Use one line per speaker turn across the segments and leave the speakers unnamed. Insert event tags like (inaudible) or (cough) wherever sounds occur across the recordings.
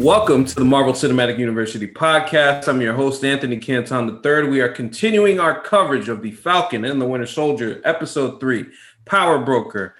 Welcome to the Marvel Cinematic University podcast. I'm your host, Anthony Canton III. We are continuing our coverage of The Falcon and the Winter Soldier, Episode 3, Power Broker.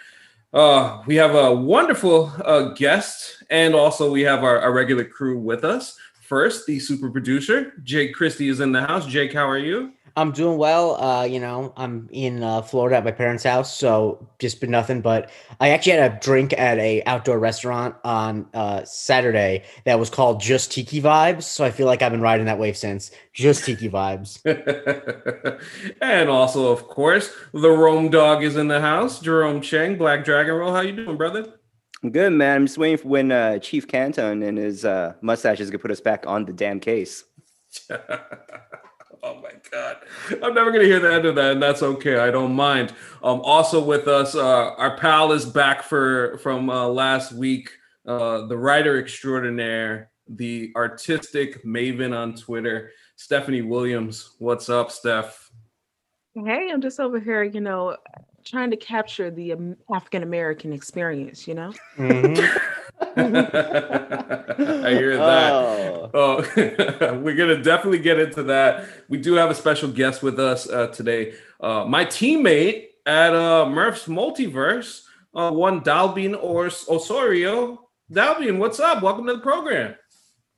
Uh, we have a wonderful uh, guest, and also we have our, our regular crew with us. First, the super producer, Jake Christie, is in the house. Jake, how are you?
I'm doing well. Uh, you know, I'm in uh, Florida at my parents' house, so just been nothing. But I actually had a drink at a outdoor restaurant on uh, Saturday that was called Just Tiki Vibes. So I feel like I've been riding that wave since. Just Tiki Vibes. (laughs)
and also, of course, the Rome Dog is in the house. Jerome Cheng, Black Dragon Roll. How you doing, brother?
I'm good, man. I'm just waiting for when uh, Chief Canton and his uh, mustache is gonna put us back on the damn case. (laughs)
Oh my god, I'm never gonna hear the end of that, and that's okay. I don't mind. Um, also with us, uh, our pal is back for from uh, last week. Uh, the writer extraordinaire, the artistic maven on Twitter, Stephanie Williams. What's up, Steph?
Hey, I'm just over here, you know, trying to capture the um, African American experience. You know. Mm-hmm. (laughs) (laughs)
I hear that. Oh, oh. (laughs) we're gonna definitely get into that. We do have a special guest with us uh, today. Uh, my teammate at uh, Murphy's Multiverse, uh, one Dalbin or Osorio. Dalbin, what's up? Welcome to the program.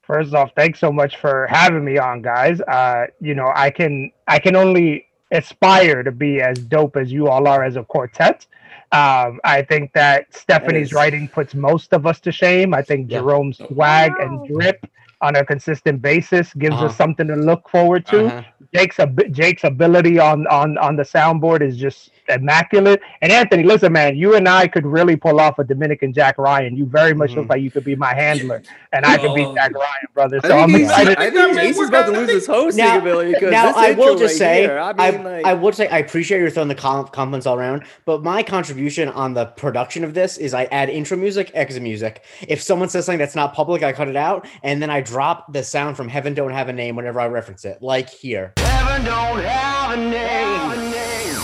First off, thanks so much for having me on, guys. Uh, you know, I can I can only aspire to be as dope as you all are as a quartet. Um, I think that Stephanie's writing puts most of us to shame. I think yeah. Jerome's swag and drip on a consistent basis gives uh-huh. us something to look forward to. Uh-huh. Jake's Jake's ability on on on the soundboard is just immaculate. And Anthony, listen, man, you and I could really pull off a Dominican Jack Ryan. You very much mm-hmm. look like you could be my handler, and I could be oh. Jack Ryan, brother. So I'm excited.
I think Ace is about to lose his hosting
now,
ability.
Now, I will just right say, I, mean, I, like... I would say, I appreciate your throwing the compliments all around, but my contribution on the production of this is I add intro music, exit music. If someone says something that's not public, I cut it out, and then I drop the sound from "Heaven Don't Have a Name" whenever I reference it, like here. Heaven don't have a name.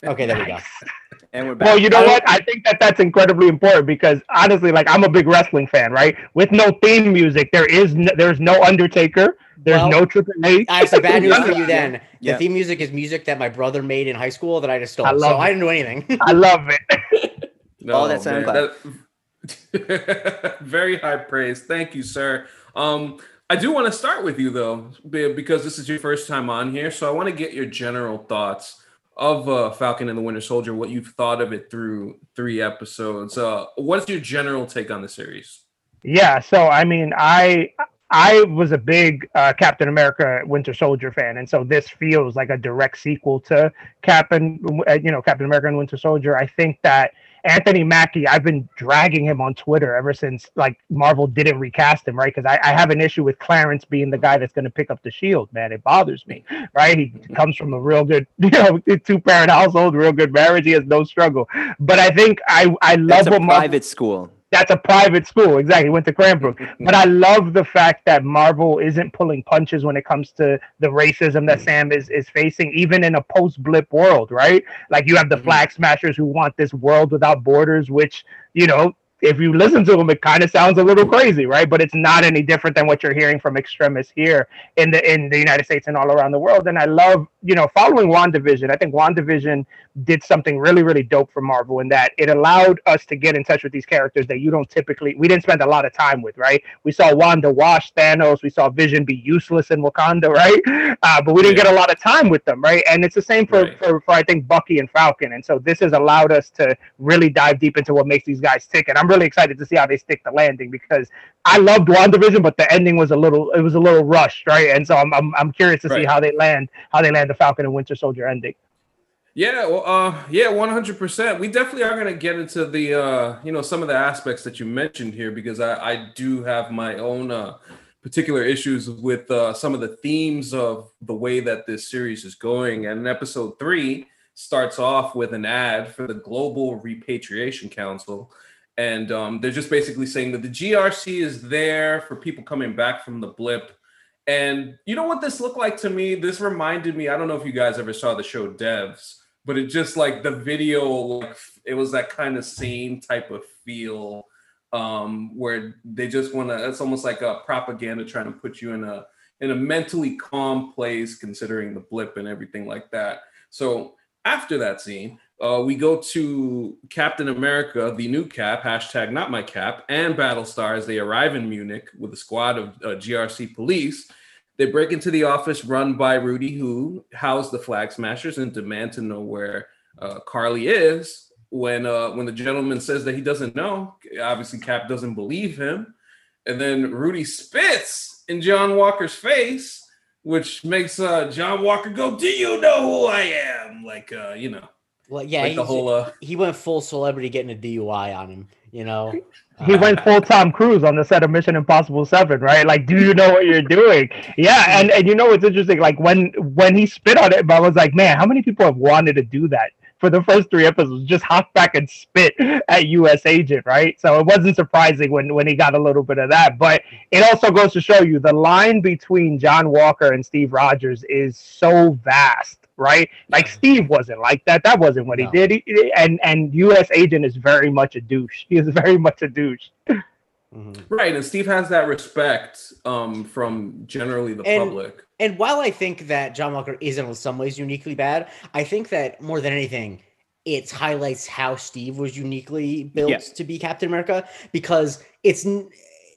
Okay, there we go.
And we're back. Well, you know what? I think that that's incredibly important because honestly, like I'm a big wrestling fan, right? With no theme music, there is no, there's no Undertaker. There's well, no Triple H.
I have some bad news for you. Then the yeah. theme music is music that my brother made in high school that I just stole. I so it. I didn't do anything. (laughs)
I love it.
no, (laughs) All that sound
that, (laughs) Very high praise. Thank you, sir. Um, I do want to start with you though, because this is your first time on here, so I want to get your general thoughts of uh, Falcon and the Winter Soldier, what you've thought of it through three episodes. Uh, what's your general take on the series?
Yeah, so I mean, I I was a big uh, Captain America Winter Soldier fan, and so this feels like a direct sequel to Captain, uh, you know, Captain America and Winter Soldier. I think that Anthony Mackie, I've been dragging him on Twitter ever since like Marvel didn't recast him, right? Because I, I, have an issue with Clarence being the guy that's going to pick up the shield, man. It bothers me, right? He comes from a real good, (laughs) you know, two parent household, real good marriage. He has no struggle. But I think I I love
that's a private Marvel, school
that's a private school. Exactly. Went to Cranbrook. (laughs) but I love the fact that Marvel isn't pulling punches when it comes to the racism that Sam is, is facing, even in a post blip world, right? Like you have the mm-hmm. flag smashers who want this world without borders, which, you know, if you listen to them, it kind of sounds a little crazy, right? But it's not any different than what you're hearing from extremists here in the in the United States and all around the world. And I love, you know, following WandaVision. I think WandaVision did something really, really dope for Marvel in that it allowed us to get in touch with these characters that you don't typically we didn't spend a lot of time with, right? We saw Wanda wash Thanos, we saw Vision be useless in Wakanda, (laughs) right? Uh, but we didn't yeah. get a lot of time with them, right? And it's the same for, right. for for I think Bucky and Falcon. And so this has allowed us to really dive deep into what makes these guys tick. And I'm really excited to see how they stick the landing because I loved WandaVision, but the ending was a little it was a little rushed, right? And so I'm I'm, I'm curious to right. see how they land how they land the Falcon and Winter Soldier ending.
Yeah, well, uh, yeah, one hundred percent. We definitely are going to get into the, uh, you know, some of the aspects that you mentioned here because I, I do have my own uh, particular issues with uh, some of the themes of the way that this series is going. And episode three starts off with an ad for the Global Repatriation Council, and um, they're just basically saying that the GRC is there for people coming back from the blip. And you know what this looked like to me? This reminded me. I don't know if you guys ever saw the show Devs but it just like the video like it was that kind of same type of feel um, where they just want to. It's almost like a propaganda trying to put you in a in a mentally calm place, considering the blip and everything like that. So after that scene, uh, we go to Captain America, the new Cap, hashtag not my Cap, and Battlestar as they arrive in Munich with a squad of uh, GRC police. They break into the office run by Rudy, who housed the Flag Smashers, and demand to know where uh, Karli is. When uh, when the gentleman says that he doesn't know, obviously Cap doesn't believe him, and then Rudy spits in John Walker's face, which makes uh, John Walker go, "Do you know who I am?" Like uh, you know.
Well, yeah, like the whole uh, he went full celebrity getting a DUI on him. You know, (laughs)
he uh, went full Tom Cruise on the set of Mission Impossible Seven, right? Like, do you know what you're doing? Yeah, and and you know what's interesting? Like when when he spit on it, I was like, man, how many people have wanted to do that? For the first three episodes, just hop back and spit at U.S. Agent, right? So it wasn't surprising when when he got a little bit of that. But it also goes to show you the line between John Walker and Steve Rogers is so vast right? Like Steve wasn't like that. That wasn't what no. he did. He, and and U.S. Agent is very much a douche. He is (laughs) very much a douche.
Mm-hmm. Right, and Steve has that respect um, from generally the
and,
public.
And while I think that John Walker is in some ways uniquely bad, I think that more than anything, it highlights how Steve was uniquely built yeah. to be Captain America because it's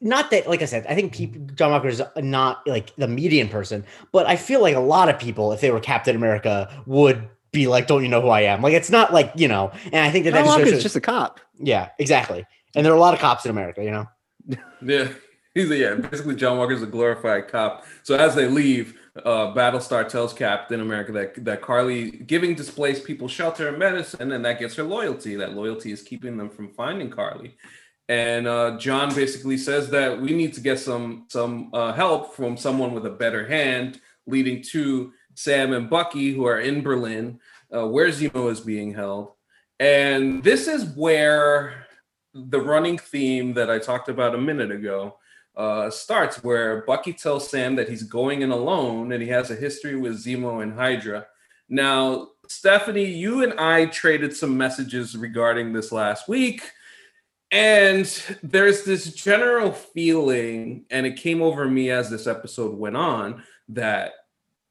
not that, like I said, I think people, John Walker is not like the median person, but I feel like a lot of people, if they were Captain America, would be like, "Don't you know who I am?" Like it's not like you know. And I think that
John Walker's just a cop.
Yeah, exactly. And there are a lot of cops in America, you know. (laughs)
yeah, he's a, yeah. Basically, John Walker is a glorified cop. So as they leave, uh, Battlestar tells Captain America that that Karli giving displaced people shelter and medicine, and that gets her loyalty. That loyalty is keeping them from finding Karli and uh, John basically says that we need to get some some uh, help from someone with a better hand, leading to Sam and Bucky, who are in Berlin, uh, where Zemo is being held. And this is where the running theme that I talked about a minute ago uh, starts, where Bucky tells Sam that he's going in alone and he has a history with Zemo and Hydra. Now, Stephanie, you and I traded some messages regarding this last week and there's this general feeling, and it came over me as this episode went on, that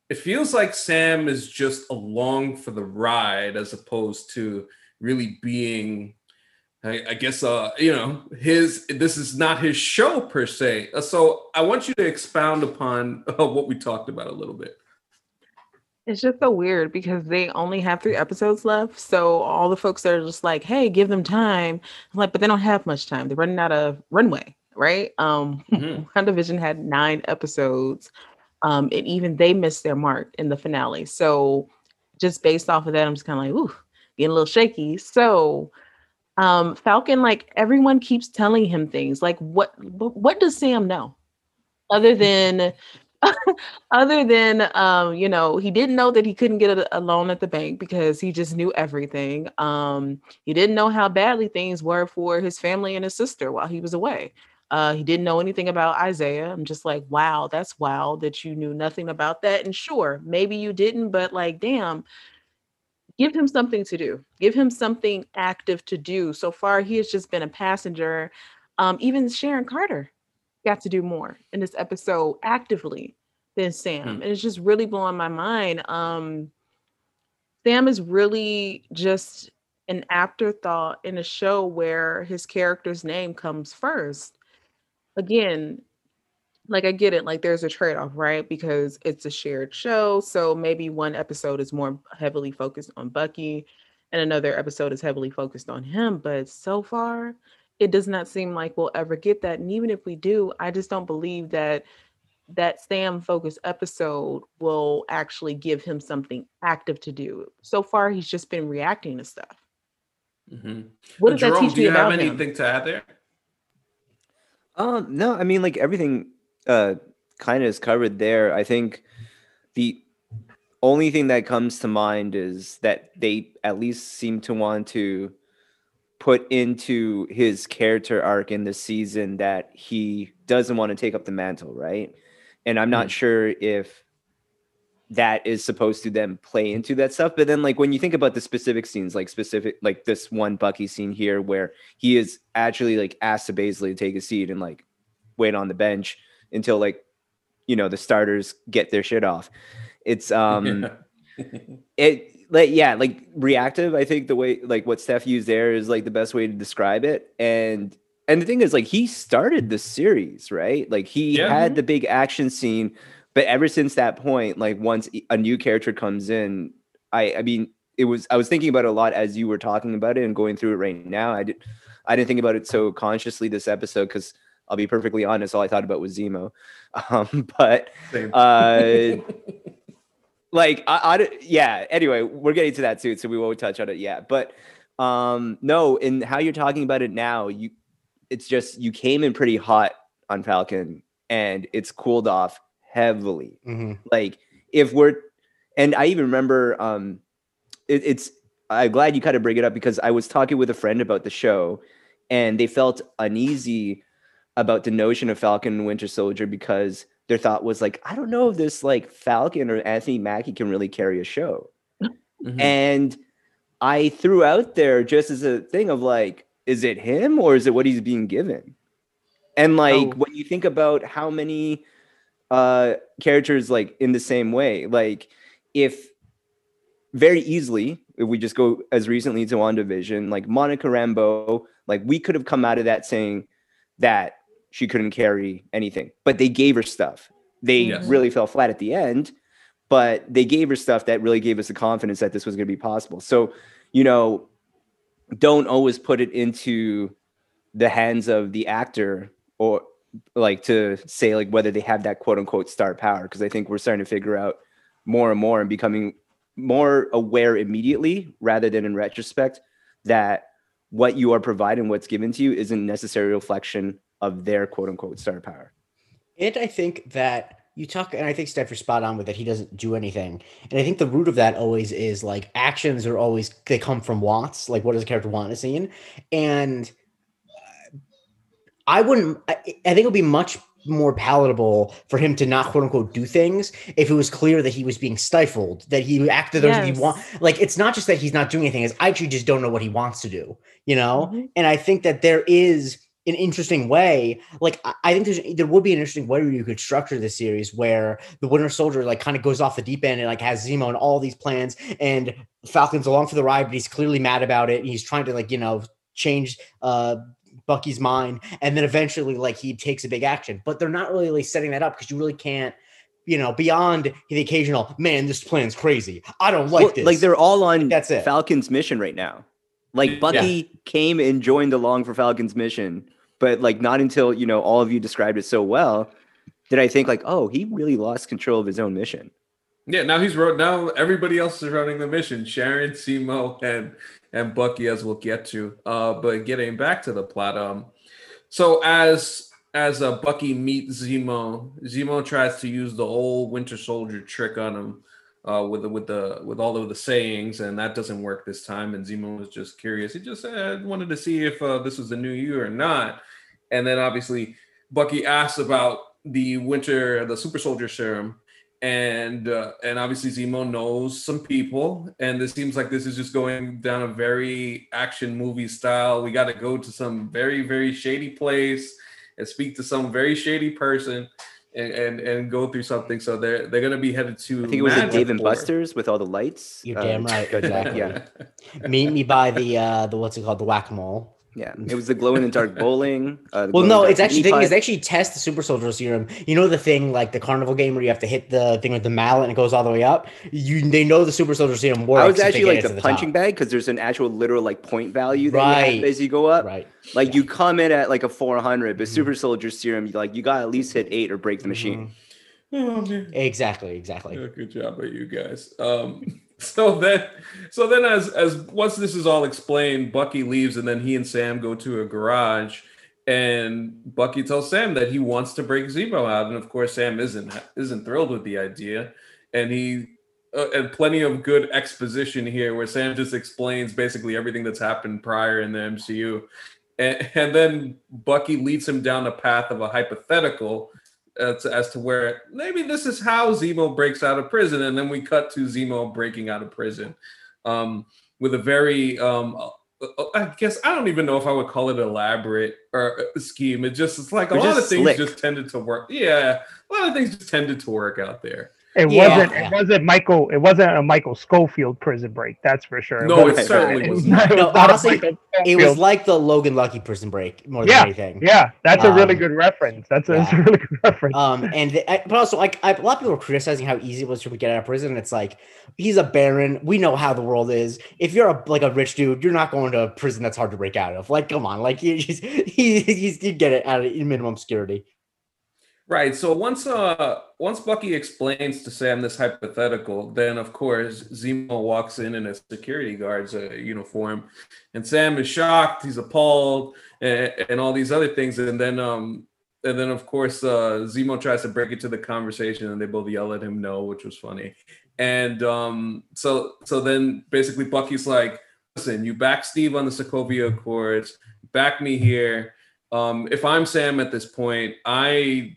it feels like Sam is just along for the ride as opposed to really being I, I, guess uh you know his this is not his show per se. So i want you to expound upon uh, what we talked about a little bit
it's just so weird because they only have three episodes left. So all the folks that are just like, hey, give them time. I'm like, but they don't have much time. They're running out of runway, right? Um mm-hmm. (laughs) WandaVision had nine episodes. Um, and even they missed their mark in the finale. So just based off of that, I'm just kind of like, ooh, getting a little shaky. So um Falcon, like everyone keeps telling him things. Like, what what does Sam know? Other than (laughs) other than um, you know, he didn't know that he couldn't get a, a, loan at the bank because he just knew everything. Um, he didn't know how badly things were for his family and his sister while he was away. Uh, he didn't know anything about Isaiah. I'm just like, wow, that's wild that you knew nothing about that. And sure, maybe you didn't, but like, damn, give him something to do. Give him something active to do. So far, he has just been a passenger. Um, even Sharon Carter got to do more in this episode actively than Sam. Mm. And it's just really blowing my mind. Um Sam is really just an afterthought in a show where his character's name comes first. Again, like I get it, like there's a trade-off, right? Because it's a shared show. So maybe one episode is more heavily focused on Bucky and another episode is heavily focused on him. But so far, it does not seem like we'll ever get that. And even if we do, I just don't believe that that Sam focused episode will actually give him something active to do. So far, he's just been reacting to stuff.
Mm-hmm. What does Jerome, that teach you? do you have anything him? to add there?
Um, no, I mean, like everything uh, kind of is covered there. I think the only thing that comes to mind is that they at least seem to want to put into his character arc in the season that he doesn't want to take up the mantle, right? And I'm not mm. sure if that is supposed to then play into that stuff. But then, like when you think about the specific scenes, like specific, like this one Bucky scene here, where he is actually like asked to basically take a seat and like wait on the bench until like you know the starters get their shit off. It's um, (laughs) it like yeah, like reactive. I think the way like what Steph used there is like the best way to describe it. And and the thing is, like he started the series, right? Like he yeah. had the big action scene but ever since that point, like once a new character comes in, I I mean, it was I was thinking about it a lot as you were talking about it and going through it right now. I did I didn't think about it so consciously this episode because I'll be perfectly honest, all I thought about was Zemo. (laughs) Um, but uh, (laughs) like I, I yeah. Anyway, we're getting to that soon, so we won't touch on it yet. But um, no, in how you're talking about it now, you it's just you came in pretty hot on Falcon and it's cooled off heavily. Mm-hmm. Like if we're, and I even remember, um, it, it's. I'm glad you kind of bring it up because I was talking with a friend about the show, and they felt uneasy about the notion of Falcon and Winter Soldier because their thought was like, I don't know if this like Falcon or Anthony Mackie can really carry a show. Mm-hmm. And I threw out there just as a thing of like, is it him or is it what he's being given? And like oh. when you think about how many uh characters like in the same way. Like if very easily, if we just go as recently to WandaVision, like Monica Rambeau, like we could have come out of that saying that she couldn't carry anything, but they gave her stuff. They yes. Mm-hmm. really fell flat at the end, but they gave her stuff that really gave us the confidence that this was going to be possible. So, you know, don't always put it into the hands of the actor or like to say like whether they have that quote unquote star power because I think we're starting to figure out more and more and becoming more aware immediately rather than in retrospect that what you are providing, what's given to you, isn't necessarily a reflection of their quote unquote star power.
And I think that you talk, and I think Steph, you're spot on with that. He doesn't do anything, and I think the root of that always is like actions are always they come from wants. Like, what does a character want to see? And I wouldn't. I, I think it would be much more palatable for him to not quote unquote do things if it was clear that he was being stifled, that he acted yes. he want. Like it's not just that he's not doing anything; is I actually just don't know what he wants to do. You know, mm-hmm. and I think that there is an interesting way. Like I think there's there would be an interesting way where you could structure this series where the Winter Soldier like kind of goes off the deep end and like has Zemo and all these plans and Falcon's along for the ride, but he's clearly mad about it. he's trying to like you know change uh Bucky's mind, and then eventually like he takes a big action. But they're not really like, setting that up because you really can't you know, beyond the occasional, man, this plan's crazy. I don't like well, this.
Like they're all on that's it. Falcon's mission right now. Like Bucky yeah. came and joined along for Falcon's mission, but like not until, you know, all of you described it so well did I think like, oh, he really lost control of his own mission.
Yeah, now he's wrote now everybody else is running the mission. Sharon, Zemo, and and Bucky, as we'll get to. Uh, but getting back to the plot, um, so as as uh, Bucky meets Zemo, Zemo tries to use the old Winter Soldier trick on him uh, with the with the with all of the sayings, and that doesn't work this time. And Zemo was just curious. He just wanted to see if uh, this was the new you or not. And then obviously Bucky asks about the Winter the Super Soldier Serum, and uh, and obviously Zemo knows some people, and this seems like this is just going down a very action movie style. We got to go to some very very shady place and speak to some very shady person. And, and, and go through something. So they're they're gonna be headed to.
I think it was a Dave and Buster's with all the lights.
You're uh, damn right. (laughs) Exactly. yeah. Meet me by the uh the what's it called the whack a mole.
Yeah, it was the glow in the dark (laughs) bowling.
Uh, well, no, it's actually thing is actually test the super soldier serum. You know the thing like the carnival game where you have to hit the thing with the mallet and it goes all the way up. You they know the super soldier serum works.
I was actually like the, the punching top. bag because there's an actual literal like point value that right. you as you go up.
Right.
Like yeah. you come in at like a 400, but mm-hmm. super soldier serum, like you got at least hit eight or break the machine.
Mm-hmm. Oh, exactly. Exactly.
Yeah, good job by you guys. Um, (laughs) so then so then as as once this is all explained bucky leaves and then he and sam go to a garage and bucky tells sam that he wants to break zemo out. And of course sam isn't isn't thrilled with the idea. And he uh, and plenty of good exposition here where sam just explains basically everything that's happened prior in the mcu and, and then bucky leads him down the path of a hypothetical as, as to where maybe this is how Zemo breaks out of prison, and then we cut to Zemo breaking out of prison um, with a very um, uh, uh, I guess I don't even know if I would call it elaborate or scheme. It just it's like a lot of things slick. just tended to work. Yeah, a lot of things just tended to work out there.
It yeah. wasn't. It wasn't Michael. It wasn't a Michael Scofield prison break. That's for sure.
No, it, it certainly was not.
No, honestly, it was like the Logan Lucky prison break more
yeah,
than anything.
Yeah, that's um, a really um, good reference. That's a, yeah. that's a really good reference.
Um, and the, but also like I, a lot of people were criticizing how easy it was to get out of prison. It's like he's a baron. We know how the world is. If you're a like a rich dude, you're not going to a prison that's hard to break out of. Like, come on, like he, he's (laughs) he, he's you get it out of minimum security.
Right. So once uh once Bucky explains to Sam this hypothetical, then of course Zemo walks in in a security guard's uh, uniform, and Sam is shocked, he's appalled, and, and all these other things, and then um and then of course uh Zemo tries to break into the conversation, and they both yell at him no, which was funny, and um so so then basically Bucky's like, listen, you back Steve on the Sokovia Accords, back me here. Um, if I'm Sam at this point, I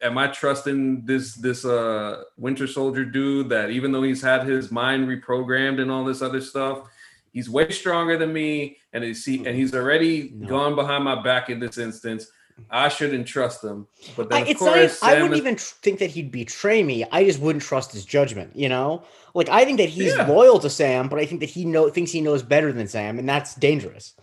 am I trusting this this uh Winter Soldier dude that even though he's had his mind reprogrammed and all this other stuff, he's way stronger than me, and he's he, and he's already no. gone behind my back in this instance. I shouldn't trust him. But then, I, of course,
not, I wouldn't is, even think that he'd betray me. I just wouldn't trust his judgment. You know, like I think that he's yeah. loyal to Sam, but I think that he know thinks he knows better than Sam, and that's dangerous.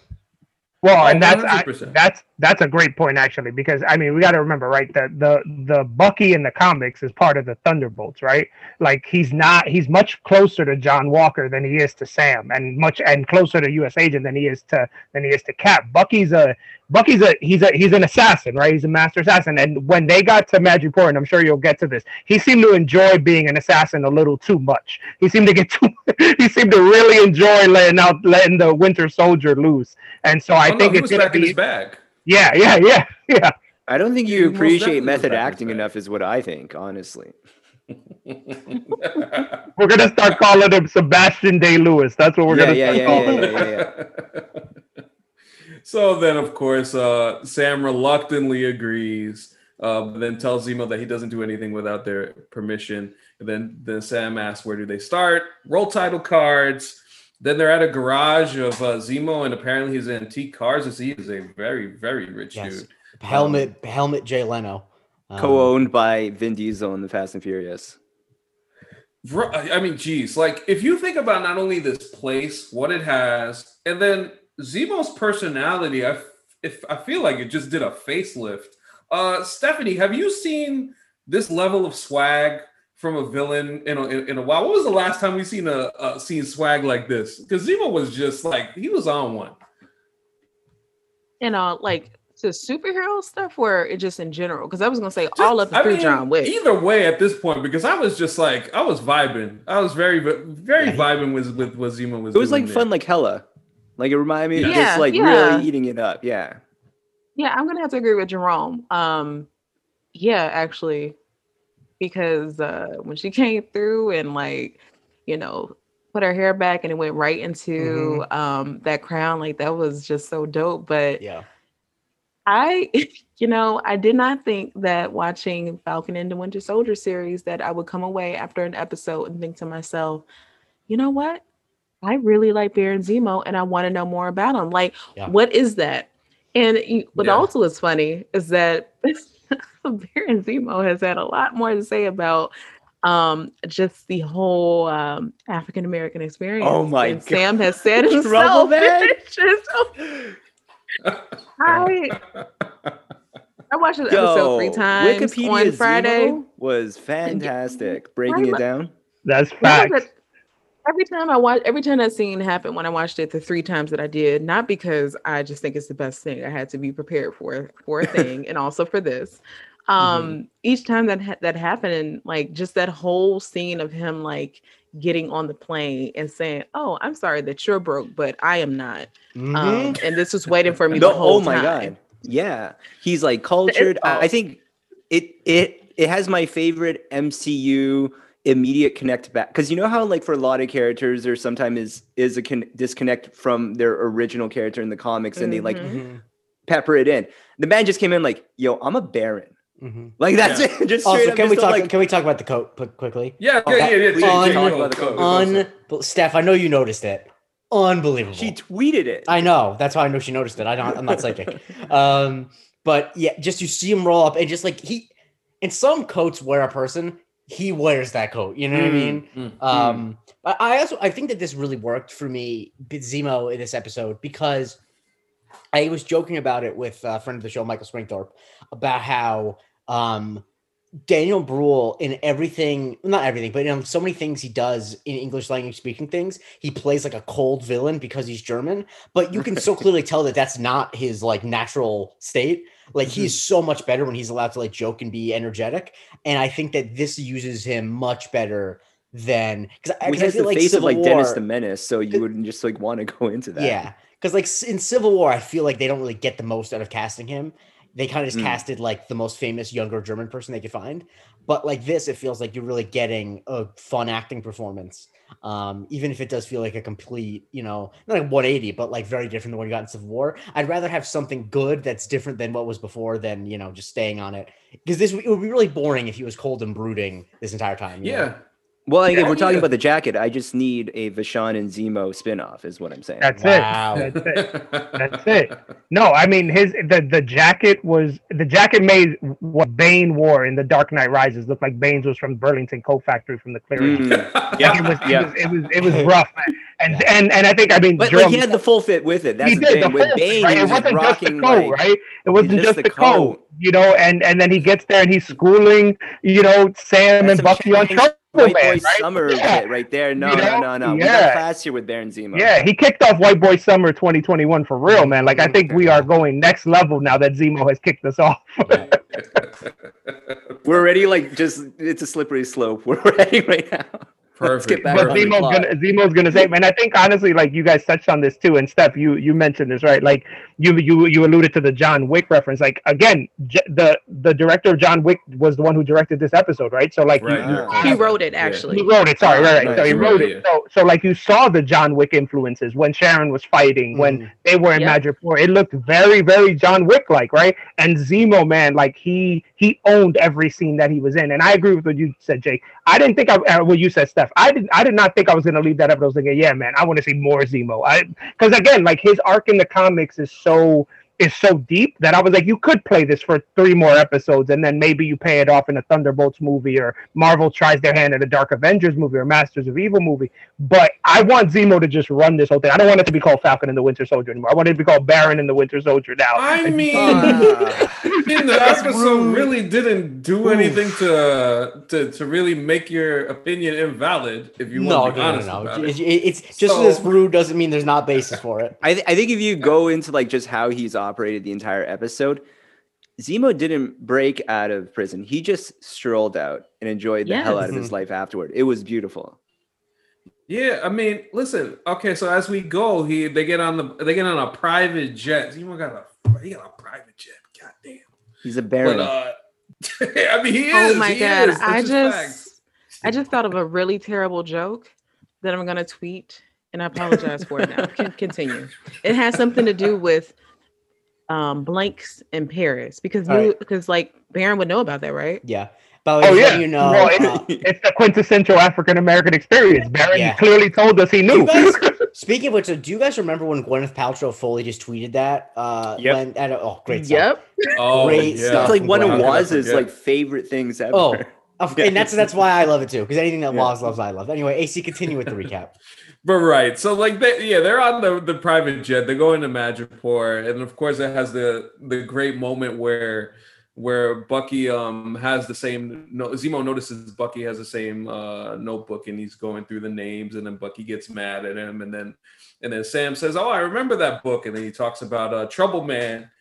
Well, oh, and that's I, that's that's a great point actually because I mean we got to remember right that the the Bucky in the comics is part of the Thunderbolts, right? Like he's not he's much closer to John Walker than he is to Sam, and much and closer to U.S. Agent than he is to than he is to Cap. Bucky's a Bucky's a he's a he's an assassin, right? He's a master assassin. And when they got to Madripoor, and I'm sure you'll get to this, he seemed to enjoy being an assassin a little too much. He seemed to get too (laughs) he seemed to really enjoy letting out letting the Winter Soldier loose. And so I oh, think no, it's gonna be
bag.
Yeah, yeah, yeah, (laughs) yeah.
I don't think you appreciate method acting enough, is what I think, honestly.
we're gonna start calling him Sebastian Day Lewis. That's what we're yeah, gonna yeah, start yeah, calling him. (laughs)
So then, of course, uh, Sam reluctantly agrees, uh, but then tells Zemo that he doesn't do anything without their permission. And then, then Sam asks, "Where do they start?" Roll title cards. Then they're at a garage of uh, Zemo, and apparently his antique cars. As he is a very, very rich yes. dude.
Helmut, um, Helmut, Jay Leno,
um, co-owned by Vin Diesel in the Fast and Furious.
I mean, geez, like if you think about not only this place, what it has, and then Zemo's personality, I if I feel like it just did a facelift. Uh, Stephanie, have you seen this level of swag from a villain in a, in, in a while? What was the last time we seen a, a seen swag like this? Because Zemo was just like he was on one.
You know, like to superhero stuff, where it just in general? Because I was gonna say just, all of the through John Wick.
Either way, at this point, because I was just like I was vibing. I was very very yeah. vibing with with what Zemo was.
It was like there. fun, like hella. Like it reminded me of just like yeah. really eating it up. Yeah.
Yeah, I'm gonna have to agree with Jerome. Um, yeah, actually, because uh when she (laughs) came through and like, you know, put her hair back and it went right into mm-hmm. um that crown, like that was just so dope. But
yeah.
I, (laughs) you know, I did not think that watching Falcon and the Winter Soldier series that I would come away after an episode and think to myself, you know what? I really like Baron Zemo and I want to know more about him. Like, yeah. what is that? And what yeah. also is funny is that (laughs) Baron Zemo has had a lot more to say about um just the whole um African American experience.
Oh my and
god. (laughs) Sam has said himself. (laughs) I I watched this Yo, episode three times Wikipedia on Friday. Zemo
was fantastic. Breaking it down.
That's facts
every time I watch, every time that scene happened when I watched it the three times that I did, not because I just think it's the best thing. I had to be prepared for for a (laughs) thing, and also for this. Um, mm-hmm. each time that ha- that happened, like just that whole scene of him like getting on the plane and saying, "Oh, I'm sorry that you're broke, but I am not," mm-hmm. um, and this was waiting for me (laughs) no, the whole
Oh my
time.
god! Yeah, he's like cultured. I think it it it has my favorite MCU immediate connect back because you know how like for a lot of characters there sometimes is is a con- disconnect from their original character in the comics and mm-hmm. they like mm-hmm. pepper it in the man just came in like yo i'm a baron Mm-hmm. Like that's yeah. (laughs) it. Just
also, can we talk? Like... Can we talk about the coat quickly?
Yeah, okay, yeah, yeah. yeah. Un-
talk about the coat. Un- Steph, I know you noticed it. Unbelievable.
She tweeted it.
I know. That's how I know she noticed it. I don't. I'm not psychic. (laughs) um, but yeah, just you see him roll up and just like he, in some coats wear a person. He wears that coat. You know what mm, I mean? Mm, um, mm. I also I think that this really worked for me, Zemo, in this episode because I was joking about it with a friend of the show, Michael Springthorpe, about how um, Daniel Bruhl in everything, not everything, but in so many things he does in English language speaking things, he plays like a cold villain because he's German. But you can so (laughs) clearly tell that that's not his like natural state. Like mm-hmm. he's so much better when he's allowed to like joke and be energetic. And I think that this uses him much better than because
I, has the like face Civil of like War, Dennis the Menace, so you wouldn't just like want to go into that.
Yeah, because like in Civil War, I feel like they don't really get the most out of casting him. They kind of just mm. casted like the most famous younger German person they could find. But like this, it feels like you're really getting a fun acting performance. Um, even if it does feel like a complete, you know, not like 180, but like very different than what you got in Civil War. I'd rather have something good that's different than what was before than, you know, just staying on it. Because this it would be really boring if he was cold and brooding this entire time.
Yeah.
Know?
Well, yeah, if we're talking about the jacket, I just need a Vachon and Zemo spinoff, is what I'm saying.
That's wow. it. That's it. That's it. No, I mean his the the jacket was the jacket made what Bane wore in the Dark Knight Rises looked like Bane's was from Burlington Coat Factory from the clearance. Mm. yeah, it was, yeah. It was, it was it was rough, and and and I think I mean,
but Jerome, like he had the full fit with it. That's he the did, thing. The with Bane, right? it wasn't just the coat,
like, right? It wasn't just, the, coat. coat, you know. And and then he gets there and he's schooling, you know, Sam and Bucky on trouble
White Boy right? Summer yeah. right there. No, you know? no, no, no. Yeah. We got class here with Baron Zemo.
Yeah, he kicked off White Boy Summer 2021 for real, man. Like I think we are going next level now that Zemo has kicked us off. (laughs)
We're already like just it's a slippery slope. (laughs) We're heading right now.
Perfect.
But Zemo's gonna, Zemo's gonna say, and I think honestly, like you guys touched on this too, and Steph, you you mentioned this right. Like you you you alluded to the John Wick reference. Like again, J- the the director of John Wick was the one who directed this episode, right? So like
right. You, you, he wrote it actually.
He wrote it. Sorry, right, right. right. So he wrote it. So so like you saw the John Wick influences when Sharon was fighting, mm. when they were in yep. Madripoor. It looked very very John Wick like, right? And Zemo, man, like he he owned every scene that he was in. And I agree with what you said, Jake. I didn't think I uh, what you said, Steph. I did I did not think I was gonna leave that up. I was thinking, yeah, man, I want to see more Zemo. I because again, like his arc in the comics is so is so deep that I was like, you could play this for three more episodes, and then maybe you pay it off in a Thunderbolts movie, or Marvel tries their hand at a Dark Avengers movie, or Masters of Evil movie. But I want Zemo to just run this whole thing. I don't want it to be called Falcon and the Winter Soldier anymore. I want it to be called Baron and the Winter Soldier now.
I (laughs) mean, uh, (laughs) in the episode really didn't do anything to to to really make your opinion invalid. If you no, want to be no, honest no, no. About it.
it's just so, this rude doesn't mean there's not basis for it.
I th- I think if you go into like just how he's operated the entire episode. Zemo didn't break out of prison. He just strolled out and enjoyed the yes. hell out of his life afterward. It was beautiful.
Yeah, I mean, listen. Okay, so as we go, he they get on the they get on a private jet. Zemo got a he got a private jet. God damn.
He's a baron. But, uh, (laughs)
I mean, he oh is.
Oh my
he
god! I just facts. I just thought of a really terrible joke that I'm gonna tweet, and I apologize for it now. Continue. It has something to do with um blanks in Paris because you right. because like Baron would know about that, right?
Yeah.
But oh yeah, you know, well, uh, it's the quintessential African American experience. Baron yeah. clearly told us he knew.
Guys, (laughs) speaking of which, do you guys remember when Gwyneth Paltrow fully just tweeted that? Uh,
yep.
When, at, oh, great.
Stuff.
Yep. Oh,
great
yeah.
stuff.
It's like one of Waz's like favorite things ever.
Oh, and that's that's why I love it too. Because anything that yeah. Waz loves, I love. Anyway, AC, continue with the recap. (laughs)
But right, so like they, yeah, they're on the the private jet. They're going to Madripoor, and of course, it has the the great moment where where Bucky um has the same no Zemo notices Bucky has the same uh notebook and he's going through the names and then Bucky gets mad at him and then and then Sam says, "Oh, I remember that book." And then he talks about uh Trouble Man.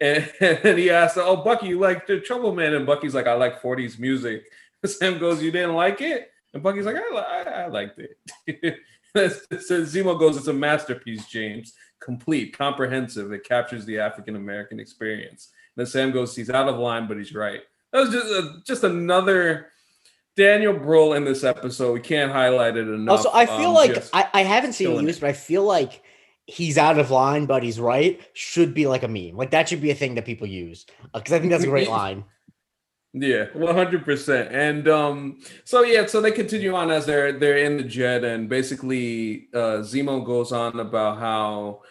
And, (laughs) and he asks, "Oh, Bucky, you like the Trouble Man?" And Bucky's like, "I like 40s music." (laughs) Sam goes, "You didn't like it?" And Bucky's like, "I, I, I liked it." (laughs) so Zemo goes, it's a masterpiece, James, complete, comprehensive. It captures the African American experience. And then Sam goes, he's out of line, but he's right. That was just a, just another Daniel Bruhl in this episode. We can't highlight it enough.
Also, I feel um, like I, I haven't seen it used, but I feel like he's out of line, but he's right should be like a meme. Like that should be a thing that people use because uh, I think that's a great (laughs) line.
Yeah, one hundred percent. And um, so yeah, so they continue on as they're they're in the jet, and basically, uh, Zemo goes on about how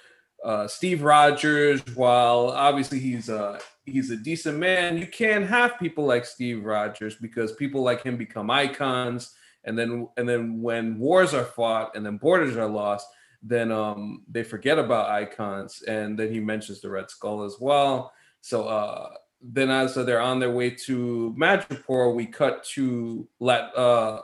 uh, Steve Rogers, while obviously he's a he's a decent man, you can't have people like Steve Rogers because people like him become icons, and then and then when wars are fought and then borders are lost, then um, they forget about icons, and then he mentions the Red Skull as well. So uh, then as they're on their way to Madripoor, we cut to Lat uh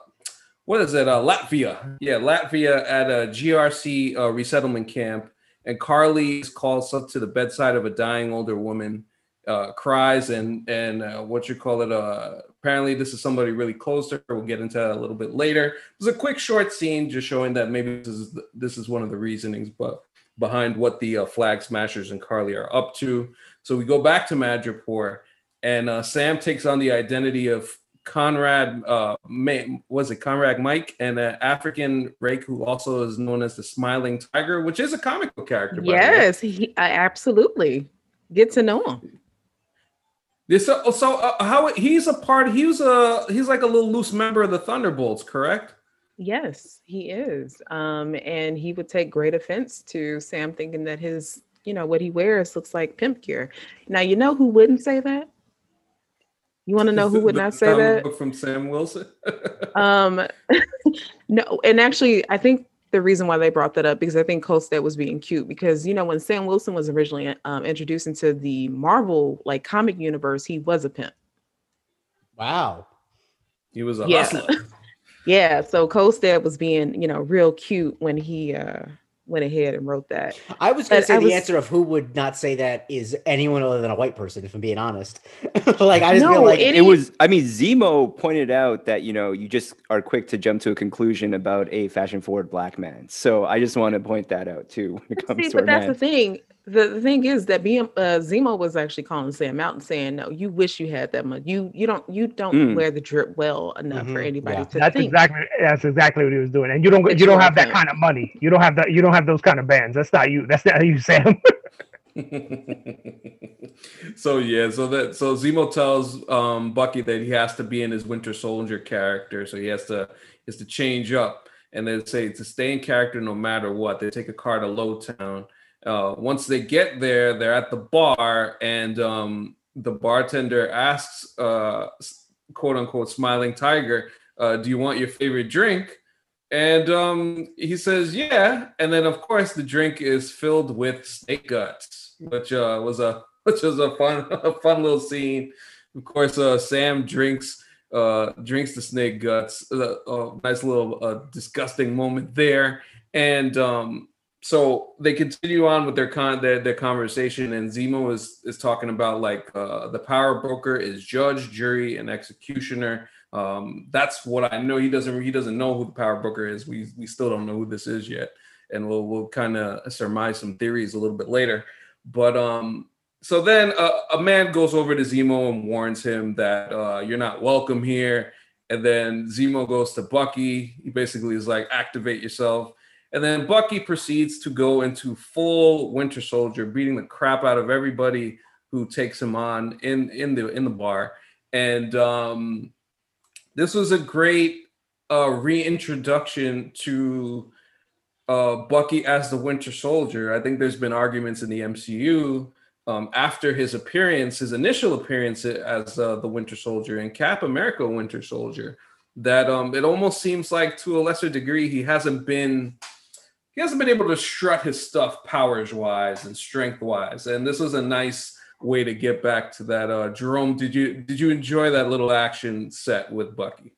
what is it? Uh, Latvia. Yeah, Latvia at a GRC uh, resettlement camp, and Karli is called up to the bedside of a dying older woman, uh, cries and and uh, what you call it? Uh, apparently this is somebody really close to her. We'll get into that a little bit later. It was a quick, short scene just showing that maybe this is this is one of the reasonings, but behind what the uh, flag smashers and Karli are up to. So we go back to Madripoor, and uh, Sam takes on the identity of Conrad. Uh, May, was it Conrad Mack and an African rake who also is known as the Smiling Tiger, which is a comic book character.
Yes, he, I absolutely get to know him.
This so, so uh, how he's a part. He was a he's like a little loose member of the Thunderbolts, correct?
Yes, he is. Um, and he would take great offense to Sam thinking that his you know, what he wears looks like pimp gear. Now, you know who wouldn't say that? You want to know who would not say that?
From Sam Wilson. (laughs)
um, (laughs) no, and actually, I think the reason why they brought that up because I think Kolstad was being cute because you know when Sam Wilson was originally um, introduced into the Marvel like comic universe, he was a pimp.
Wow,
he was a yeah. hustler. (laughs)
yeah, so Kolstad was being you know real cute when he uh went ahead and wrote that.
I was going to say I the was, answer of who would not say that is anyone other than a white person, if I'm being honest. (laughs) like I just no, feel like
any, it was. I mean, Zemo pointed out that you know you just are quick to jump to a conclusion about a fashion forward black man. So I just want to point that out too. When it comes
See,
to
but that's
man.
the thing the, the thing is that being uh, Zemo was actually calling Sam out and saying, "No, you wish you had that much. You you don't you don't mm. wear the drip well enough mm-hmm. for anybody yeah. to
That's
think.
exactly that's exactly what he was doing. And you don't you don't have that kind of money. You don't have that. You don't have those kind of bands. That's not you. That's not you, Sam. (laughs)
so yeah, so that so Zemo tells um, Bucky that he has to be in his Winter Soldier character, so he has to has to change up, and they say to stay in character no matter what. They take a car to Lowtown uh, once they get there, they're at the bar, and um, the bartender asks, uh, "quote unquote," smiling tiger, uh, "Do you want your favorite drink?" And um, he says, "Yeah." And then, of course, the drink is filled with snake guts, which uh, was a (laughs) which was a fun (laughs) a fun little scene. Of course, uh, Sam drinks uh, drinks the snake guts. A nice little disgusting moment there. And um, so they continue on with their con their, their conversation and zemo is is talking about like uh, the power broker is judge jury and executioner. Um, that's what i know. He doesn't he doesn't know who the power broker is. We we still don't know who this is yet. And we'll we'll kind of surmise some theories a little bit later. But um so then uh, a man goes over to zemo and warns him that uh, you're not welcome here. And then zemo goes to bucky. He basically is like activate yourself and then Bucky proceeds to go into full Winter Soldier, beating the crap out of everybody who takes him on in in the in the bar. And um, this was a great uh, reintroduction to uh, Bucky as the Winter Soldier. I think there's been arguments in the MCU um, after his appearance, his initial appearance as uh, the Winter Soldier and Cap America Winter Soldier, that um, it almost seems like to a lesser degree he hasn't been he hasn't been able to strut his stuff powers wise and strength wise. And this was a nice way to get back to that. Uh, Jerome, did you did you enjoy that little action set with Bucky?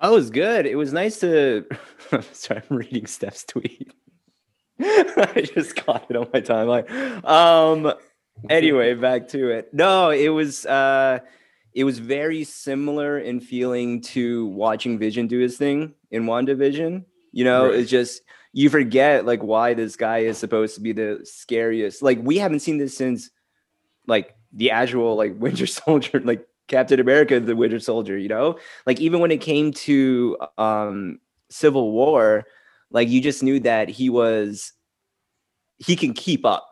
Oh, it was good. It was nice to. (laughs) Sorry, I'm reading Steph's tweet. (laughs) I just caught it on my timeline. Um. Anyway, (laughs) back to it. No, it was. uh it was very similar in feeling to watching Vision do his thing in WandaVision. You know, right. it's just you forget like why this guy is supposed to be the scariest. Like we haven't seen this since like the actual like (laughs) Winter Soldier, like Captain America, the Winter Soldier. You know, like even when it came to um Civil War, like you just knew that he was he can keep up.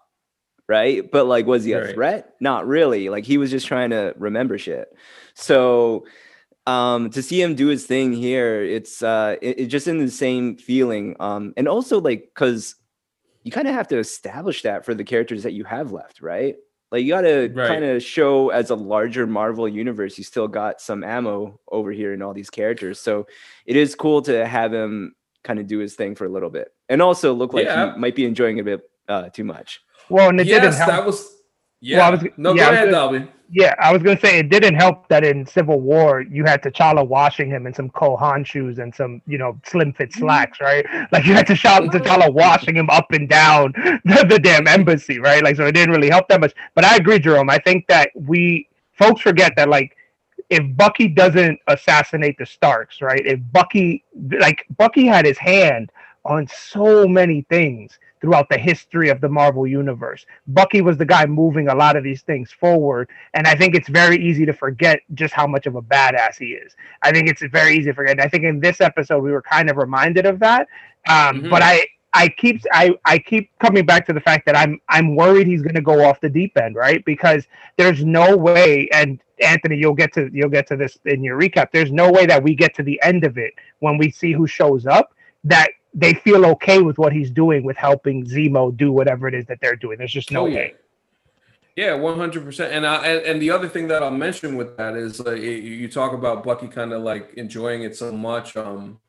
right? But like, was he a right. threat? Not really. Like he was just trying to remember shit. So um to see him do his thing here it's uh it, it just in the same feeling um and also like because you kind of have to establish that for the characters that you have left right like you got to right. kind of show as a larger marvel universe you still got some ammo over here in all these characters so it is cool to have him kind of do his thing for a little bit and also look like yeah. he might be enjoying it a bit uh too much
well and it
yes,
didn't help.
that was yeah well, was, no yeah, go ahead Dalvin
yeah, I was gonna say it didn't help that in Civil War you had T'Challa washing him in some Cole Haan shoes and some you know slim fit mm-hmm. slacks, right? Like you had T'Challa, T'Challa washing him up and down (laughs) the, the damn embassy, right? Like so it didn't really help that much. But I agree, Jerome. I think that we folks forget that like if Bucky doesn't assassinate the Starks, right? If Bucky like Bucky had his hand on so many things throughout the history of the Marvel universe. Bucky was the guy moving a lot of these things forward, and I think it's very easy to forget just how much of a badass he is. I think it's very easy to forget. And I think in this episode we were kind of reminded of that, um, mm-hmm. but I. I keep I, I keep coming back to the fact that I'm I'm worried he's going to go off the deep end, right? Because there's no way, and Anthony, you'll get to you'll get to this in your recap. There's no way that we get to the end of it when we see who shows up that they feel okay with what he's doing with helping Zemo do whatever it is that they're doing. There's just no oh, yeah. way.
Yeah, one hundred percent. And I and, and the other thing that I'll mention with that is like you talk about Bucky kind of like enjoying it so much. Um,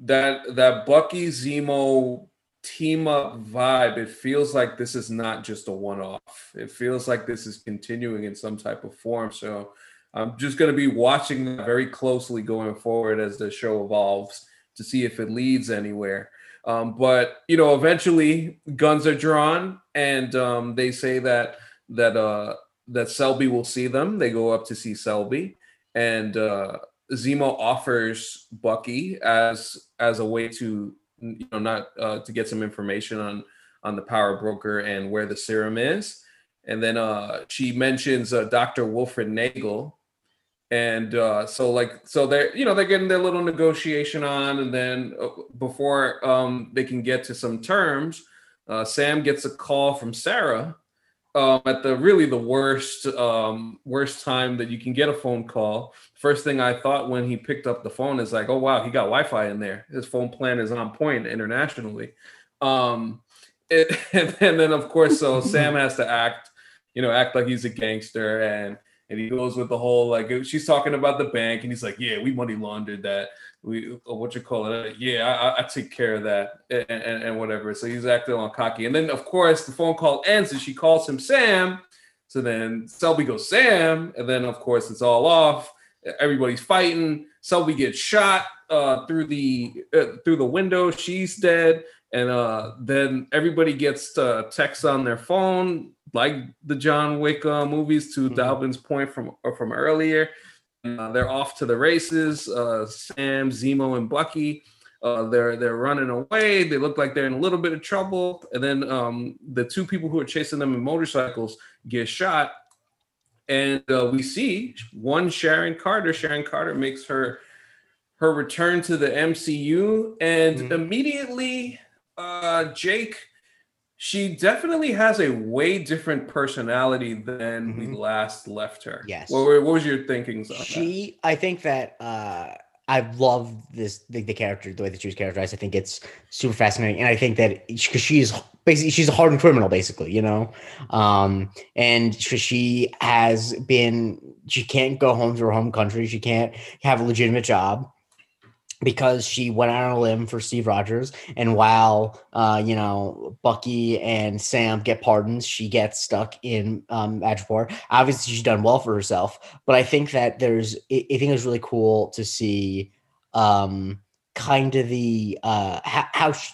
that that Bucky Zemo team up vibe. It feels like this is not just a one off. It feels like this is continuing in some type of form. So I'm just going to be watching that very closely going forward as the show evolves to see if it leads anywhere. Um, but you know, eventually guns are drawn, and um, they say that that uh, that Selby will see them. They go up to see Selby, and uh, Zemo offers Bucky as as a way to you know not uh, to get some information on on the power broker and where the serum is. And then uh, she mentions uh, Dr. Wilfred Nagel, and uh, so like so they're you know they're getting their little negotiation on and then uh, before um, they can get to some terms uh, sam gets a call from sarah um, at the really the worst um, worst time that you can get a phone call. First thing i thought when he picked up the phone is like oh wow he got wi-fi in there. His phone plan is on point internationally. Um, it, (laughs) and, and then of course so sam has to act you know act like he's a gangster and and he goes with the whole like she's talking about the bank, and he's like, "Yeah, we money laundered that. We uh, what you call it? Yeah, I, I take care of that, and, and, and, whatever." So he's acting on cocky, and then of course the phone call ends, and she calls him Sam. So then Selby goes Sam, and then of course it's all off. Everybody's fighting. Selby gets shot uh, through the uh, through the window. She's dead, and uh, then everybody gets uh, text on their phone like the John Wick uh, movies. To mm-hmm. Dalvin's point from uh, from earlier, uh, they're off to the races. Uh, Sam, Zemo, and Bucky. Uh, they're they're running away. They look like they're in a little bit of trouble, and then um, the two people who are chasing them in motorcycles get shot. And uh, we see one Sharon Carter. Sharon Carter makes her her return to the MCU, and mm-hmm. immediately, Jake she definitely has a way different personality than mm-hmm. we last left her.
Yes.
What, what was your thinking?
She, that? I think that uh, I love this the, the, character, the way that she was characterized. I think it's super fascinating, and I think that because she's basically she's a hardened criminal, basically, you know, um, and she has been she can't go home to her home country. She can't have a legitimate job because she went out on a limb for Steve Rogers. And while, uh, you know, Bucky and Sam get pardons, she gets stuck in um, Madripoor. Obviously, she's done well for herself. But I think that there's, I think it's really cool to see um, kind of the, uh, how, how she,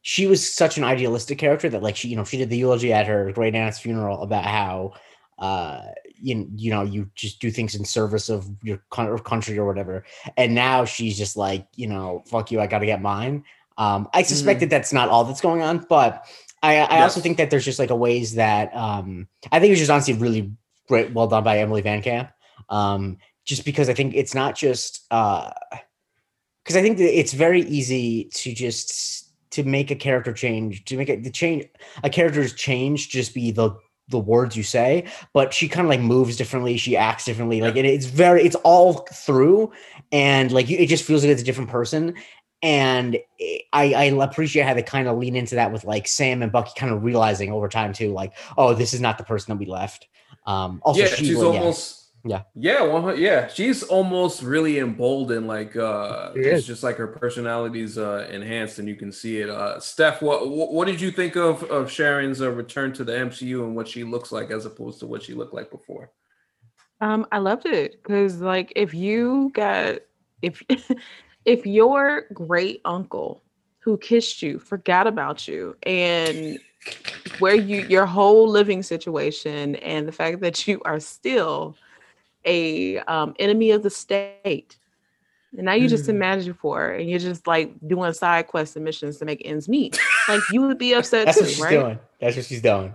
she was such an idealistic character that like she, you know, she did the eulogy at her great aunt's funeral about how uh, you, you know you just do things in service of your country or whatever and now she's just like you know fuck you i gotta get mine um i suspect mm-hmm. that that's not all that's going on but i i yes. also think that there's just like a ways that um i think it's just honestly really great well done by emily van camp um just because i think it's not just uh because i think that it's very easy to just to make a character change to make it the change a character's change just be the the words you say but she kind of like moves differently she acts differently like it, it's very it's all through and like it just feels like it's a different person and I, I appreciate how they kind of lean into that with like Sam and Bucky kind of realizing over time too, like, oh, this is not the person that we left. Um, also,
yeah, she's almost
yeah.
Yeah, well, yeah, she's almost really emboldened. Like, uh, it's just like her personality's uh, enhanced, and you can see it. Uh, Steph, what what did you think of of Sharon's uh, return to the MCU and what she looks like as opposed to what she looked like before?
Um, I loved it because, like, if you got if (laughs) if your great uncle who kissed you forgot about you and where you your whole living situation and the fact that you are still a um, enemy of the state. And now you just mm. imagine for and you're just like doing side quests and missions to make ends meet. (laughs) Like you would be upset
That's
too,
what she's
right?
Doing. That's what she's doing.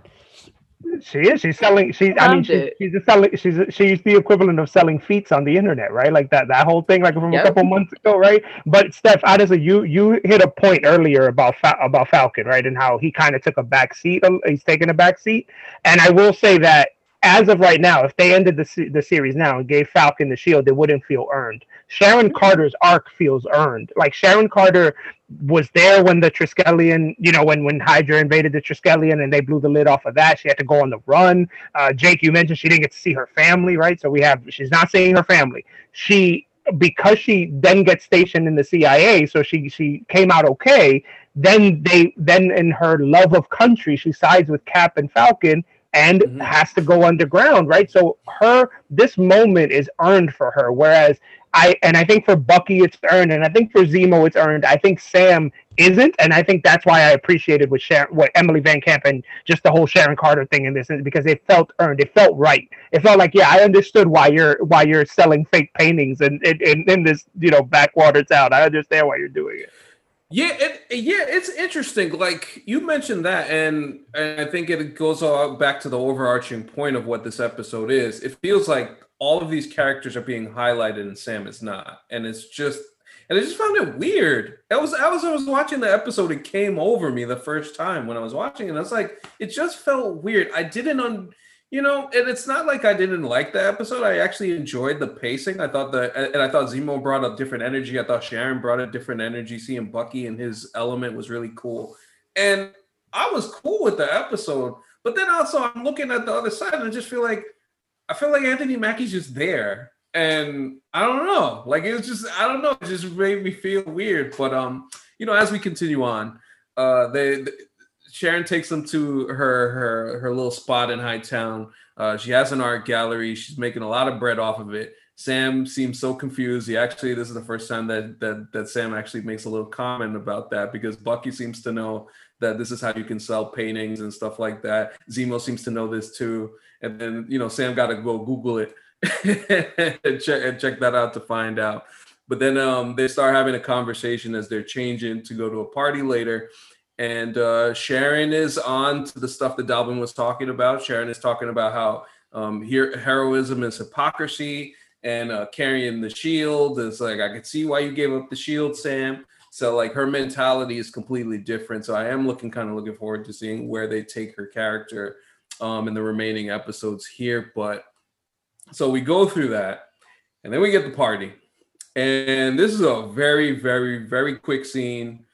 She is. She's selling. She's. I mean, she's, she's a selling. She's. A, she's the equivalent of selling feats on the internet, right? Like that. That whole thing, like from yep. a couple months ago, right? But Steph, honestly, you you hit a point earlier about Fa- about Falcon, right? And how he kind of took a back seat. He's taking a back seat, and I will say that as of right now, if they ended the the series now and gave Falcon the shield, it wouldn't feel earned. Sharon Carter's arc feels earned. Like Sharon Carter was there when the Triskelion, you know, when when Hydra invaded the Triskelion and they blew the lid off of that. She had to go on the run. Uh, Jake, you mentioned she didn't get to see her family, right? So we have she's not seeing her family. She because she then gets stationed in the CIA, so she she came out okay. Then they then in her love of country, she sides with Cap and Falcon and mm-hmm. has to go underground, right? So her this moment is earned for her, whereas I and I think for Bucky it's earned, and I think for Zemo it's earned. I think Sam isn't, and I think that's why I appreciated with Sharon, what Emily VanCamp and just the whole Sharon Carter thing in this is because it felt earned. It felt right. It felt like yeah, I understood why you're why you're selling fake paintings and in, in, in this you know backwater town. I understand why you're doing it.
Yeah, it, yeah, it's interesting. Like you mentioned that, and, and I think it goes all back to the overarching point of what this episode is. It feels like all of these characters are being highlighted, and Sam is not, and it's just, and I just found it weird. I was, I was, I was watching the episode. It came over me the first time when I was watching, it, and I was like, it just felt weird. I didn't un you know, and it's not like I didn't like the episode. I actually enjoyed the pacing. I thought that, and I thought Zemo brought a different energy. I thought Sharon brought a different energy. Seeing Bucky and his element was really cool, and I was cool with the episode. But then also, I'm looking at the other side, and I just feel like I feel like Anthony Mackie's just there, and I don't know. Like it was just I don't know. It just made me feel weird. But um, you know, as we continue on, uh, they, they Sharon takes them to her her her little spot in Hightown. Uh, she has an art gallery. She's making a lot of bread off of it. Sam seems so confused. He actually, this is the first time that that that Sam actually makes a little comment about that because Bucky seems to know that this is how you can sell paintings and stuff like that. Zemo seems to know this too, and then you know Sam got to go Google it (laughs) and check and check that out to find out. But then um, they start having a conversation as they're changing to go to a party later, and uh, Sharon is on to the stuff that Dalvin was talking about. Sharon is talking about how um, heroism is hypocrisy and uh, carrying the shield is like I could see why you gave up the shield, Sam. So like her mentality is completely different. So I am looking kind of looking forward to seeing where they take her character um, in the remaining episodes here. But so we go through that, and then we get the party, and this is a very very very quick scene.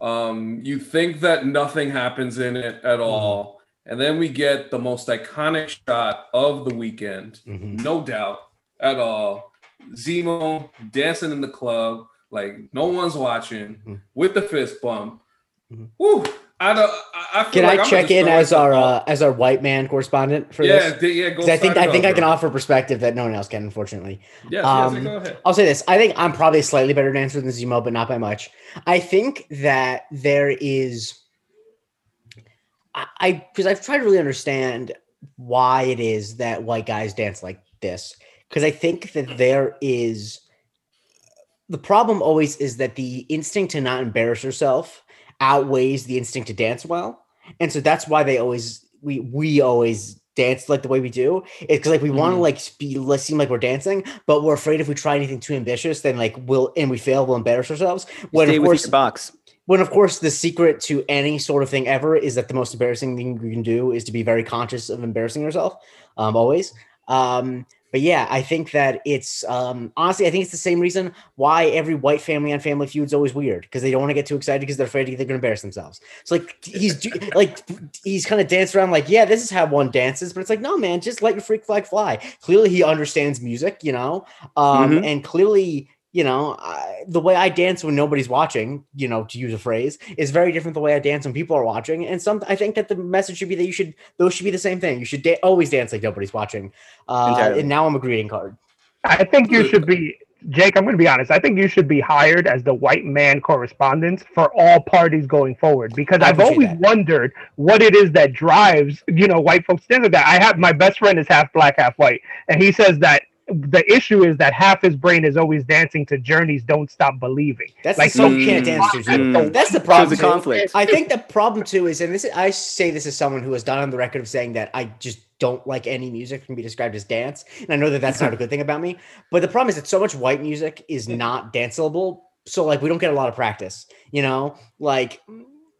Um, you think that nothing happens in it at mm-hmm. all. And then we get the most iconic shot of the weekend, mm-hmm. no doubt at all. Zemo dancing in the club, like no one's watching, mm-hmm. with the fist bump. Mm-hmm. Woo! I don't. I,
can
like
I check in as our uh, as our white man correspondent for
yeah,
this?
Yeah,
yeah. I think I think I can offer perspective that no one else can, unfortunately.
Yes, um, yes, go ahead.
I'll say this: I think I'm probably a slightly better dancer than Zemo, but not by much. I think that there is, I because I've tried to really understand why it is that white guys dance like this, because I think that there is the problem always is that the instinct to not embarrass yourself outweighs the instinct to dance well. And so that's why they always we we always dance like the way we do. It's because like we want to like be let's seem like we're dancing, but we're afraid if we try anything too ambitious, then like we'll and we fail, we'll embarrass ourselves.
When Stay of course, box.
when of course the secret to any sort of thing ever is that the most embarrassing thing you can do is to be very conscious of embarrassing yourself um, always um, but yeah i think that it's um, honestly i think it's the same reason why every white family on family feud is always weird because they don't want to get too excited because they're afraid they're going to embarrass themselves it's (laughs) like he's like he's kind of danced around like yeah this is how one dances but it's like no man just let your freak flag fly clearly he understands music you know um, mm-hmm. and clearly you know, I, the way I dance when nobody's watching, you know, to use a phrase, is very different the way I dance when people are watching. And some, I think that the message should be that you should, those should be the same thing. You should da- always dance like nobody's watching. Uh, and now I'm a greeting card.
I think you should be, Jake. I'm going to be honest. I think you should be hired as the white man correspondent for all parties going forward because I've always that. wondered what it is that drives, you know, white folks stand that. I have my best friend is half black, half white, and he says that the issue is that half his brain is always dancing to Journey's "Don't Stop Believing."
That's like so can't dance to. Mm, that's the problem. The conflict. I think the problem too is, and this is, I say this as someone who has done on the record of saying that I just don't like any music can be described as dance, and I know that that's not a good thing about me. But the problem is that so much white music is not danceable. So like we don't get a lot of practice. You know, like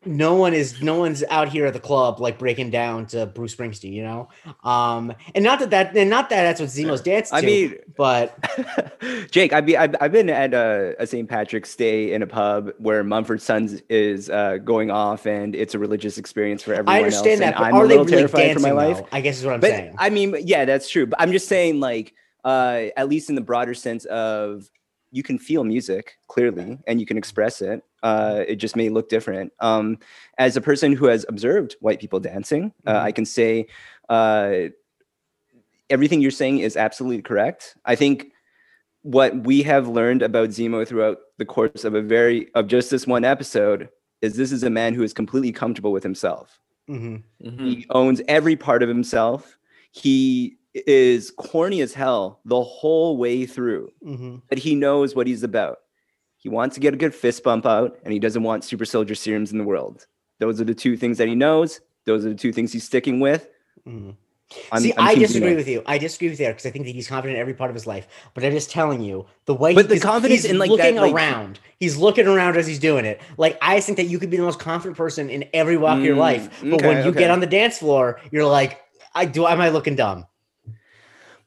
no one is no one's out here at the club like breaking down to Bruce Springsteen, you know. Um, and not that that and not that that's what Zemo's dance. I mean, but (laughs)
Jake, I've been I've, I've been at a, a, St. Patrick's Day in a pub where Mumford Sons is uh, going off, and it's a religious experience for everyone. I understand else, that, but I'm are a little they really terrified dancing, for my life.
Though? I guess is what I'm
but,
saying.
I mean, yeah, that's true. But I'm just saying, like, uh, at least in the broader sense of you can feel music clearly and you can express it. Uh, it just may look different. Um, as a person who has observed white people dancing, uh, mm-hmm. I can say uh, everything you're saying is absolutely correct. I think what we have learned about Zemo throughout the course of a very of just this one episode is this is a man who is completely comfortable with himself. Mm-hmm. Mm-hmm. He owns every part of himself. He is corny as hell the whole way through, mm-hmm. but he knows what he's about. He wants to get a good fist bump out, and he doesn't want super soldier serums in the world. Those are the two things that he knows. Those are the two things he's sticking with.
Mm-hmm. I'm, See, I'm i disagree with you. I disagree with you because I think that he's confident in every part of his life. But I'm just telling you the way.
But the confidence in like
looking
that, like,
around, he's looking around as he's doing it. Like I think that you could be the most confident person in every walk mm, of your mm, life, but okay, when you okay. get on the dance floor, you're like, I do. Am I looking dumb?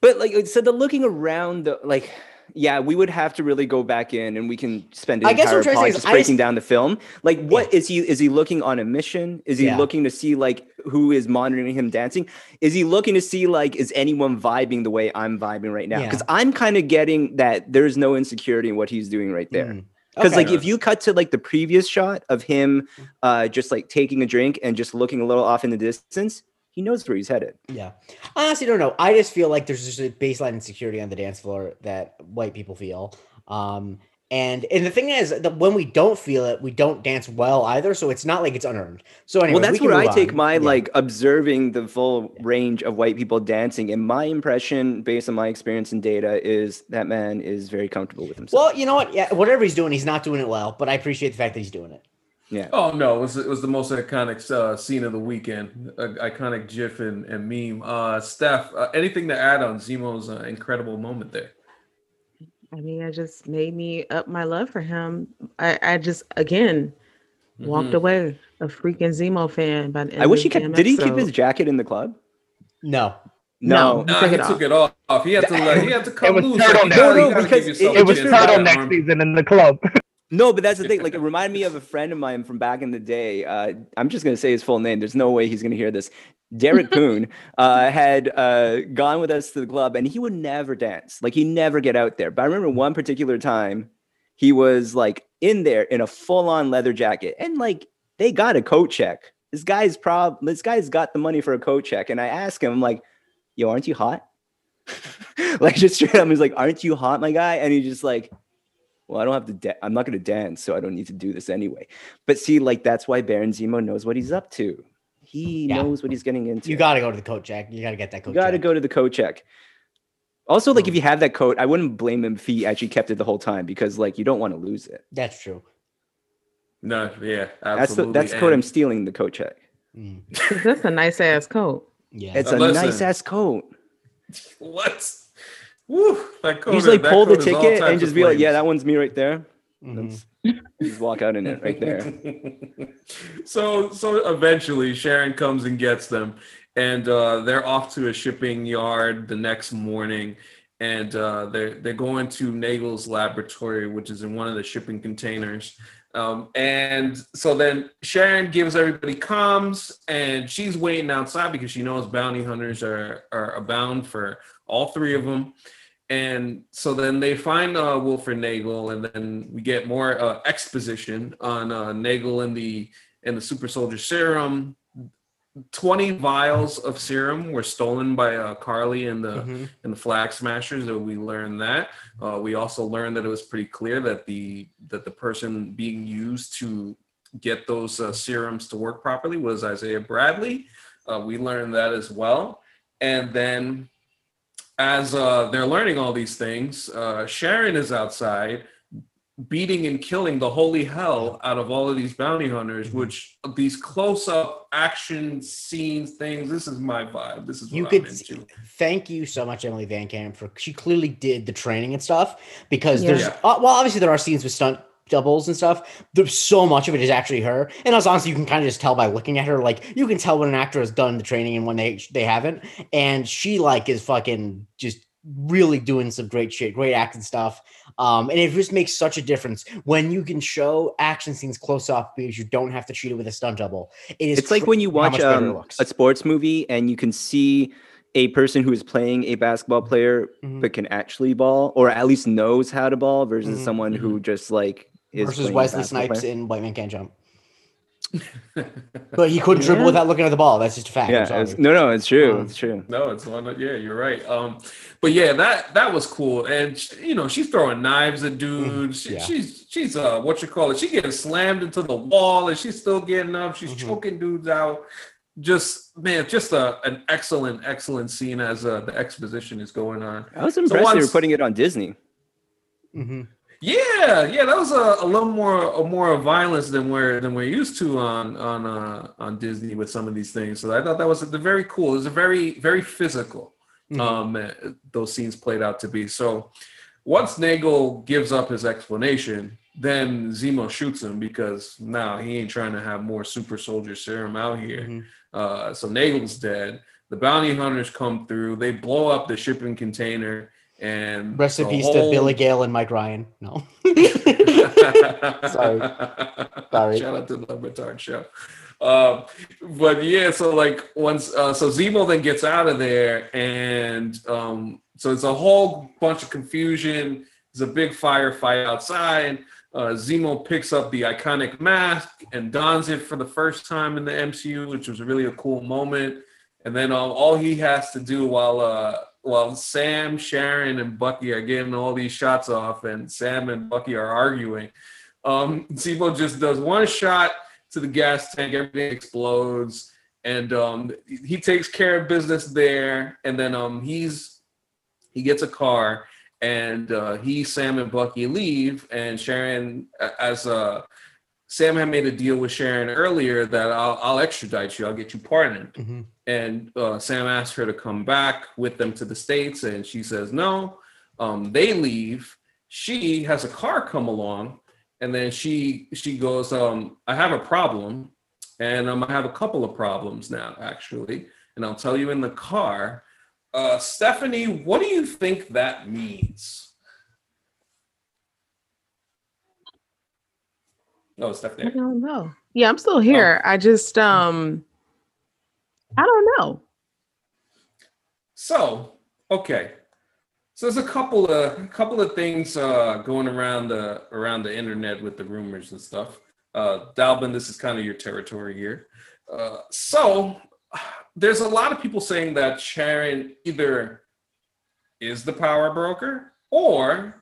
But like, so the looking around, the, like, yeah, we would have to really go back in, and we can spend an I entire podcast just breaking just, down the film. Like, what yeah. is he? Is he looking on a mission? Is he yeah. looking to see like who is monitoring him dancing? Is he looking to see like is anyone vibing the way I'm vibing right now? Because yeah. I'm kind of getting that there's no insecurity in what he's doing right there. Mm. Because okay. like if you cut to like the previous shot of him, uh, just like taking a drink and just looking a little off in the distance, he knows where he's headed.
Yeah. I honestly don't know. I just feel like there's just a baseline insecurity on the dance floor that white people feel. Um, and and the thing is that when we don't feel it, we don't dance well either. So it's not like it's unearned. So anyway,
well, that's we where I take my yeah. like observing the full range of white people dancing. And my impression, based on my experience and data, is that man is very comfortable with himself.
Well, you know what? Yeah, whatever he's doing, he's not doing it well. But I appreciate the fact that he's doing it.
Yeah.
Oh no, it was it was the most iconic uh, scene of the weekend, uh, iconic GIF and, and meme. Uh, Steph, uh, anything to add on Zemo's uh, incredible moment there?
I mean, it just made me up my love for him. I, I just again walked mm-hmm. away a freaking Zemo fan. By
I wish he kept. Did he keep his jacket in the club?
No.
No,
no, he, he took it off. He had to. Like, he had to (laughs) come
it was loose. Turtleneck. No, no, because it, it was turtleneck season in the club. (laughs)
No, but that's the thing. Like, it (laughs) reminded me of a friend of mine from back in the day. Uh, I'm just going to say his full name. There's no way he's going to hear this. Derek (laughs) Poon uh, had uh, gone with us to the club, and he would never dance. Like, he never get out there. But I remember one particular time, he was like in there in a full-on leather jacket, and like they got a coat check. This guy's prob. This guy's got the money for a coat check, and I asked him, I'm like, "Yo, aren't you hot?" (laughs) like just straight up, he's like, "Aren't you hot, my guy?" And he's just like well, I don't have to, da- I'm not going to dance, so I don't need to do this anyway. But see, like, that's why Baron Zemo knows what he's up to. He yeah. knows what he's getting into.
You got to go to the coat check. You got to get that coat
You got to go to the coat check. Also, like, if you have that coat, I wouldn't blame him if he actually kept it the whole time because, like, you don't want to lose it.
That's true.
No, yeah,
absolutely. That's the, that's the coat I'm stealing, the coat check.
Mm. that's a nice ass coat.
Yeah. It's a nice ass coat.
What? Woo,
that code, Usually pull the ticket and just be like, yeah, that one's me right there. Mm-hmm. just walk out in it right there. (laughs)
so so eventually Sharon comes and gets them, and uh, they're off to a shipping yard the next morning, and uh, they're they're going to Nagel's laboratory, which is in one of the shipping containers. Um, and so then Sharon gives everybody comms, and she's waiting outside because she knows bounty hunters are are abound for all three of them. And so then they find uh, Wilfred Nagel, and then we get more uh, exposition on uh, Nagel and the and the super soldier serum. 20 vials of serum were stolen by uh, Karli and the mm-hmm. and the flag smashers that we learned that uh, we also learned that it was pretty clear that the that the person being used to get those uh, serums to work properly was Isaiah Bradley uh, we learned that as well and then as uh, they're learning all these things uh, Sharon is outside beating and killing the holy hell out of all of these bounty hunters, mm-hmm. which these close up action scenes things. This is my vibe. This is what
you could. Thank you so much, Emily VanCamp, for she clearly did the training and stuff because yeah. there's yeah. uh, well, obviously there are scenes with stunt doubles and stuff. There's so much of it is actually her, and as honestly, you can kind of just tell by looking at her. Like you can tell when an actor has done the training and when they they haven't, and she like is fucking just really doing some great shit, great acting stuff. Um, and it just makes such a difference when you can show action scenes close up because you don't have to treat it with a stunt double.
It is it's like when you watch um, a sports movie and you can see a person who is playing a basketball player mm-hmm. but can actually ball or at least knows how to ball versus mm-hmm. someone who mm-hmm. just like
versus Wesley Snipes player. in White Man Can't Jump. (laughs) but he couldn't dribble without looking at the ball. That's just a fact.
Yeah, no, no, it's true. Um, it's true.
No, it's one. Yeah, you're right. Um, but yeah, that that was cool. And you know, she's throwing knives at dudes. She, yeah. She's she's uh, what you call it? She getting slammed into the wall, and she's still getting up. She's mm-hmm. choking dudes out. Just man, just a an excellent, excellent scene as uh, the exposition is going on.
I was impressed so once, you were putting it on Disney.
Mm-hmm. Yeah, yeah, that was a, a little more a more violence than we're than we're used to on on uh, on Disney with some of these things. So I thought that was a, very cool. It was a very very physical. Mm-hmm. Um, eh, those scenes played out to be. So once Nagel gives up his explanation, then Zemo shoots him because now he ain't trying to have more super soldier serum out here. Mm-hmm. Uh, so Nagel's dead. The bounty hunters come through. They blow up the shipping container and
recipes whole... to Billy Gale and Mike Ryan. No. (laughs) (laughs) Sorry.
Sorry. Shout out to the Retard Show. Um, but yeah, so like once, uh, so Zemo then gets out of there, and um, so it's a whole bunch of confusion. There's a big firefight outside. Uh, Zemo picks up the iconic mask and dons it for the first time in the MCU, which was really a cool moment. And then um, all he has to do while uh, while Sam, Sharon, and Bucky are getting all these shots off, and Sam and Bucky are arguing, um, Zemo just does one shot to the gas tank, everything explodes, and um, he takes care of business there. And then um, he's he gets a car, and uh, he, Sam, and Bucky leave, and Sharon, as uh, Sam had made a deal with Sharon earlier that I'll, I'll extradite you, I'll get you pardoned. Mm-hmm. And uh, Sam asked her to come back with them to the States, and she says no. Um, they leave. She has a car come along, and then she she goes, um, I have a problem, and um, I have a couple of problems now, actually, and I'll tell you in the car. Uh, Stephanie, what do you think that means? Oh, Stephanie. I
don't know. Yeah, I'm still here. Oh. I just um I don't know.
So, okay. So there's a couple of a couple of things uh, going around the around the internet with the rumors and stuff. Uh, Dalvin, this is kind of your territory here. Uh, so there's a lot of people saying that Sharon either is the power broker or,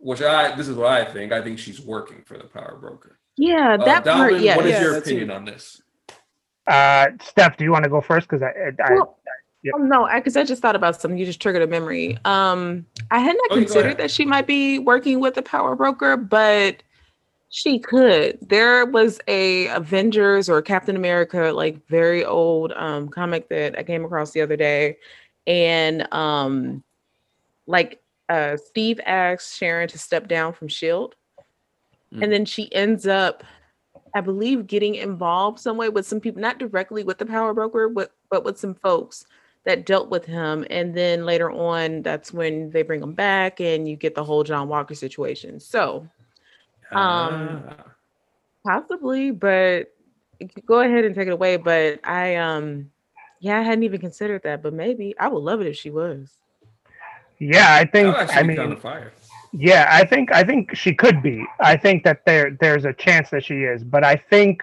which I this is what I think. I think she's working for the power broker.
Yeah, uh, that Dalvin, part. Yeah.
What is
yeah,
your opinion on this?
Uh, Steph, do you want to go first? Because I, I, well, I
yep. oh, no, because I, I, just thought about something. You just triggered a memory. Um, I had not oh, considered that she might be working with a power broker, but she could. There was a Avengers or Captain America, like very old um, comic that I came across the other day, and um, like uh, Steve asks Sharon to step down from Shield mm. and then she ends up, I believe, getting involved some way with some people, not directly with the power broker, but but with some folks that dealt with him. And then later on, that's when they bring him back, and you get the whole John Walker situation. So, um, uh. possibly, but go ahead and take it away. But I um yeah, I hadn't even considered that, but maybe I would love it if she was.
Yeah, I think I mean kind of Yeah, I think I think she could be. I think that there there's a chance that she is, but I think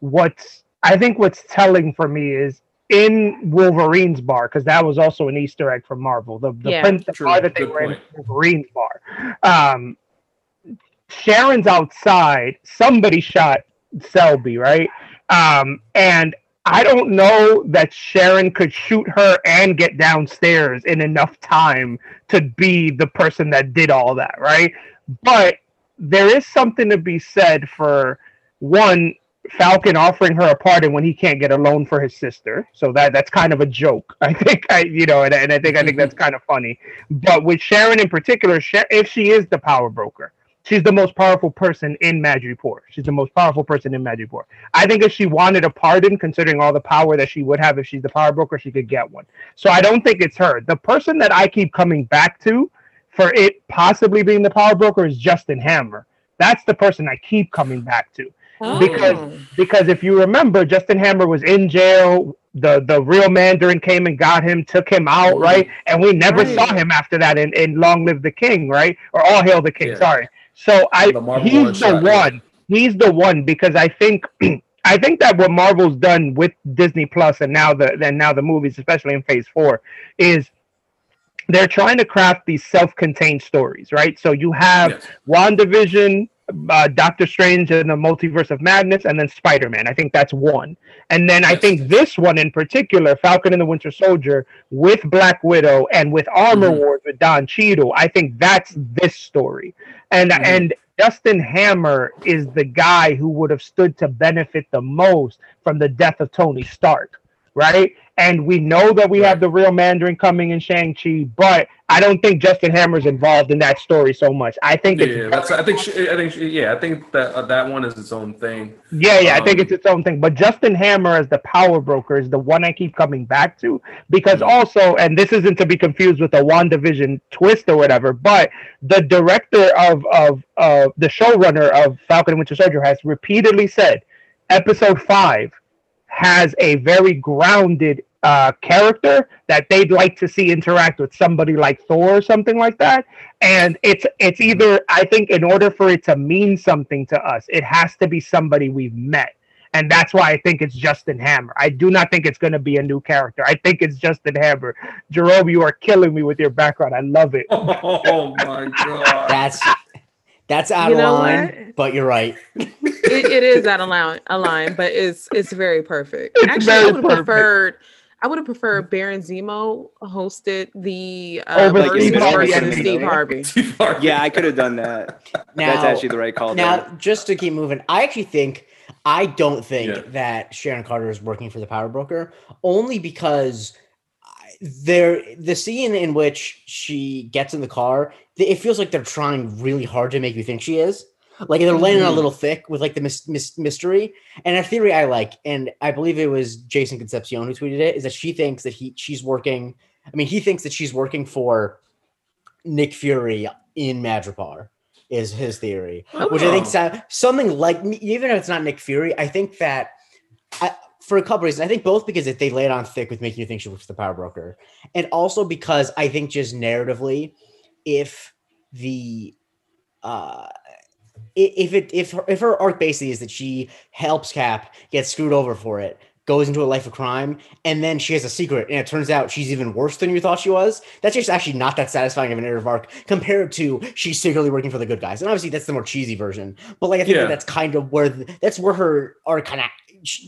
what's I think what's telling for me is in Wolverine's bar because that was also an Easter egg from Marvel. The the, yeah, the bar that they Good were point. in Wolverine's bar. Um, Sharon's outside. Somebody shot Selby, right? Um, and I don't know that Sharon could shoot her and get downstairs in enough time to be the person that did all that, right? But there is something to be said for one Falcon offering her a pardon when he can't get a loan for his sister. So that that's kind of a joke. (laughs) I think I you know, and, and I think I think that's (laughs) kind of funny. But with Sharon in particular, if she is the power broker, she's the most powerful person in Madripoor. She's the most powerful person in Madripoor. I think if she wanted a pardon, considering all the power that she would have if she's the power broker, she could get one. So I don't think it's her. The person that I keep coming back to for it possibly being the power broker is Justin Hammer. That's the person I keep coming back to. Oh. Because because if you remember, Justin Hammer was in jail. The the real Mandarin came and got him, took him out, right? And we never right. saw him after that in, in Long Live the King, right? Or All Hail the King, yeah. sorry. So I he's the one. He's the one because I think (clears throat) I think that what Marvel's done with Disney Plus and now the and now the movies, especially in Phase Four, is they're trying to craft these self-contained stories, right? So you have yes. WandaVision, uh, Doctor Strange and the Multiverse of Madness, and then Spider Man. I think that's one. And then yes. I think this one in particular, Falcon and the Winter Soldier, with Black Widow and with Armor mm-hmm. Wars with Don Cheadle. I think that's this story. And mm-hmm. and Justin Hammer is the guy who would have stood to benefit the most from the death of Tony Stark right? And we know that we have the real Mandarin coming in Shang-Chi, but I don't think Justin Hammer's involved in that story so much. I think
yeah, that's I think I think yeah, I think that uh, that one is its own thing.
Yeah, yeah, um, I think um, it's its own thing. But Justin Hammer as the power broker is the one I keep coming back to because mm-hmm. also, and this isn't to be confused with a WandaVision twist or whatever, but the director of of uh, the showrunner of Falcon and Winter Soldier has repeatedly said, episode five has a very grounded uh, character that they'd like to see interact with somebody like Thor or something like that. And it's it's either I think in order for it to mean something to us, it has to be somebody we've met. And that's why I think it's Justin Hammer. I do not think it's going to be a new character. I think it's Justin Hammer. Jerome, you are killing me with your background. I love it. (laughs)
Oh my god.
That's that's out you of line, what? but you're right. (laughs)
it, it is out of line, a line, but it's it's very perfect. It's Actually, I would have preferred. I would have preferred Baron Zemo hosted the uh, versus, versus Steve, Harvey. (laughs) Steve
Harvey. Yeah, I could have done that. Now, That's actually the right call.
Now, there. just to keep moving, I actually think I don't think yeah. that Sharon Carter is working for the Power Broker only because there the scene in which she gets in the car it feels like they're trying really hard to make you think she is like they're laying mm-hmm. a little thick with like the mis- mis- mystery and a theory i like and i believe it was jason concepcion who tweeted it is that she thinks that he she's working i mean he thinks that she's working for nick fury in madripoor is his theory oh. which i think oh. something like even if it's not nick fury i think that I, for a couple reasons. I think both because if they lay it on thick with making you think she was the power broker, and also because I think just narratively, if the uh if it if her, if her arc basically is that she helps Cap get screwed over for it, goes into a life of crime, and then she has a secret, and it turns out she's even worse than you thought she was. That's just actually not that satisfying of a narrative arc compared to she's secretly working for the good guys. And obviously, that's the more cheesy version. But like, I think yeah. that that's kind of where that's where her arc kind of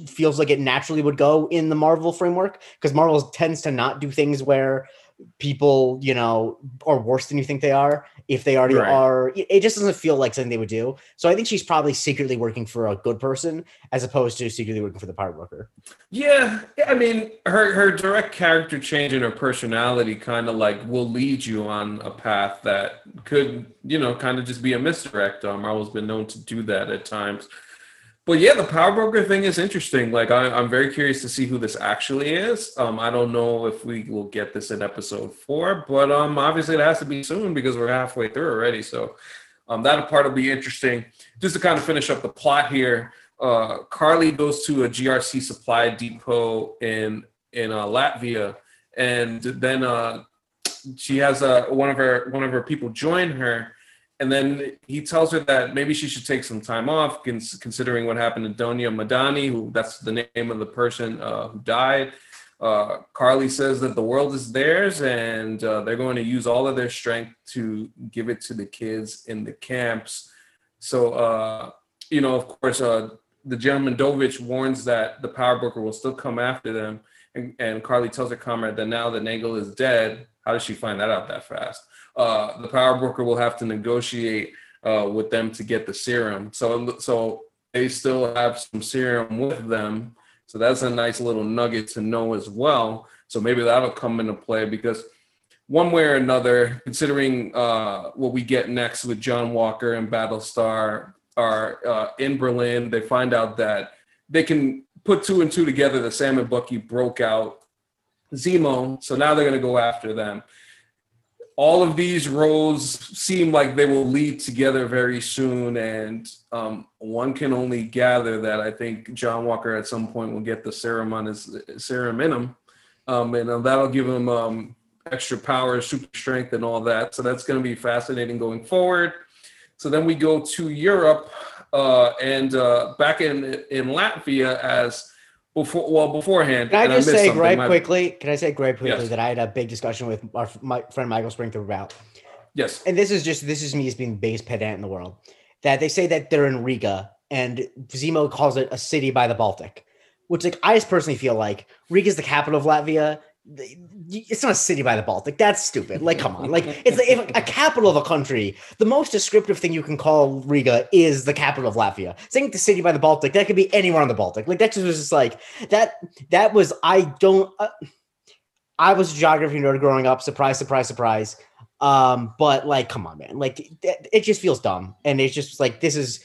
feels like it naturally would go in the Marvel framework because Marvel tends to not do things where people, you know, are worse than you think they are if they already right. are. It just doesn't feel like something they would do. So I think she's probably secretly working for a good person as opposed to secretly working for the power broker.
Yeah, I mean, her her direct character change and her personality kind of like will lead you on a path that could, you know, kind of just be a misdirect. Um, Marvel's been known to do that at times. But yeah, the power broker thing is interesting. Like, I, am very curious to see who this actually is. Um, I don't know if we will get this in episode four, but um, obviously it has to be soon because we're halfway through already. So, um, that part will be interesting. Just to kind of finish up the plot here, uh, Karli goes to a GRC supply depot in in uh, Latvia, and then uh, she has uh, one of her one of her people join her and then he tells her that maybe she should take some time off, considering what happened to Donya Madani, who that's the name of the person uh, who died. Uh, Karli says that the world is theirs, and uh, they're going to use all of their strength to give it to the kids in the camps. So, uh, you know, of course, uh, the gentleman Dovich warns that the power broker will still come after them, and, and Karli tells her comrade that now that Nagel is dead, how does she find that out that fast? Uh, the power broker will have to negotiate uh, with them to get the serum. So so they still have some serum with them. So that's a nice little nugget to know as well. So maybe that'll come into play because one way or another, considering uh, what we get next with John Walker and Battlestar are uh, in Berlin, they find out that they can put two and two together. The Sam and Bucky broke out Zemo, so now they're going to go after them all of these roads seem like they will lead together very soon and um, one can only gather that i think john walker at some point will get the serum on his serum in him um, and uh, that'll give him um, extra power super strength and all that. So that's going to be fascinating going forward. So then we go to europe uh, and uh, back in in latvia as before well beforehand.
Can I just I say right quickly? Can I say great quickly yes. that I had a big discussion with our my friend Michael Springfield about?
Yes.
And this is just this is me as being the biggest pedant in the world. That they say that they're in Riga and Zemo calls it a city by the Baltic, which like I just personally feel like Riga is the capital of Latvia it's not a city by the Baltic. That's stupid. Like, come on. Like, it's a capital of a country. The most descriptive thing you can call Riga is the capital of Latvia. Saying the city by the Baltic, that could be anywhere on the Baltic. Like, that just was just like that. That was I don't. Uh, I was a geography nerd growing up. Surprise, surprise, surprise. Um, but like, come on, man. Like, it, it just feels dumb, and it's just like this is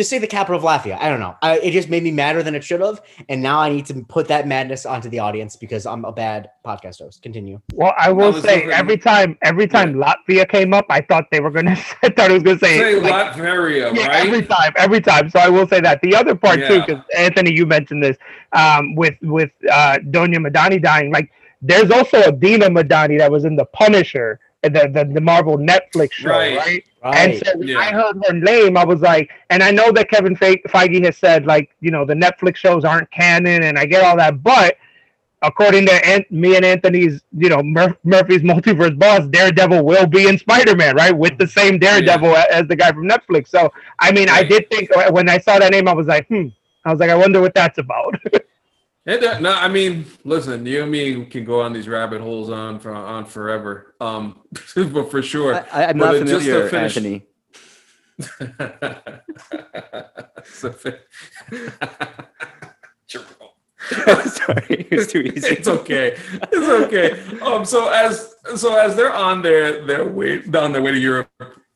to say the capital of Latvia. I don't know. I, it just made me madder than it should have, and now I need to put that madness onto the audience because I'm a bad podcast host. Continue.
Well, I will say every time, every time yeah. Latvia came up, I thought they were gonna. (laughs) I thought it was gonna say,
say like, Latveria, yeah, right?
Every time, every time. So I will say that. The other part yeah. too, because Anthony, you mentioned this um, with with uh, Donya Madani dying. Like, there's also a Dina Madani that was in the Punisher the, the, the Marvel Netflix show, right? right? Right. And so yeah. I heard her name, I was like, and I know that Kevin Feige has said like, you know, the Netflix shows aren't canon, and I get all that, but according to Ant- me and Anthony's, you know, Mur- Murphy's multiverse boss, Daredevil will be in Spider Man, right, with the same Daredevil yeah. as the guy from Netflix. So, I mean, right. I did think when I saw that name, I was like, hmm. I was like, I wonder what that's about. (laughs)
It, uh, no, I mean, listen, you and me can go on these rabbit holes on for on forever. Um, (laughs) but for sure,
I, am not familiar, finish... Anthony. (laughs) (laughs)
sorry, it's too easy. it's okay. It's okay. Um, so as so as they're on their their way on their way to Europe,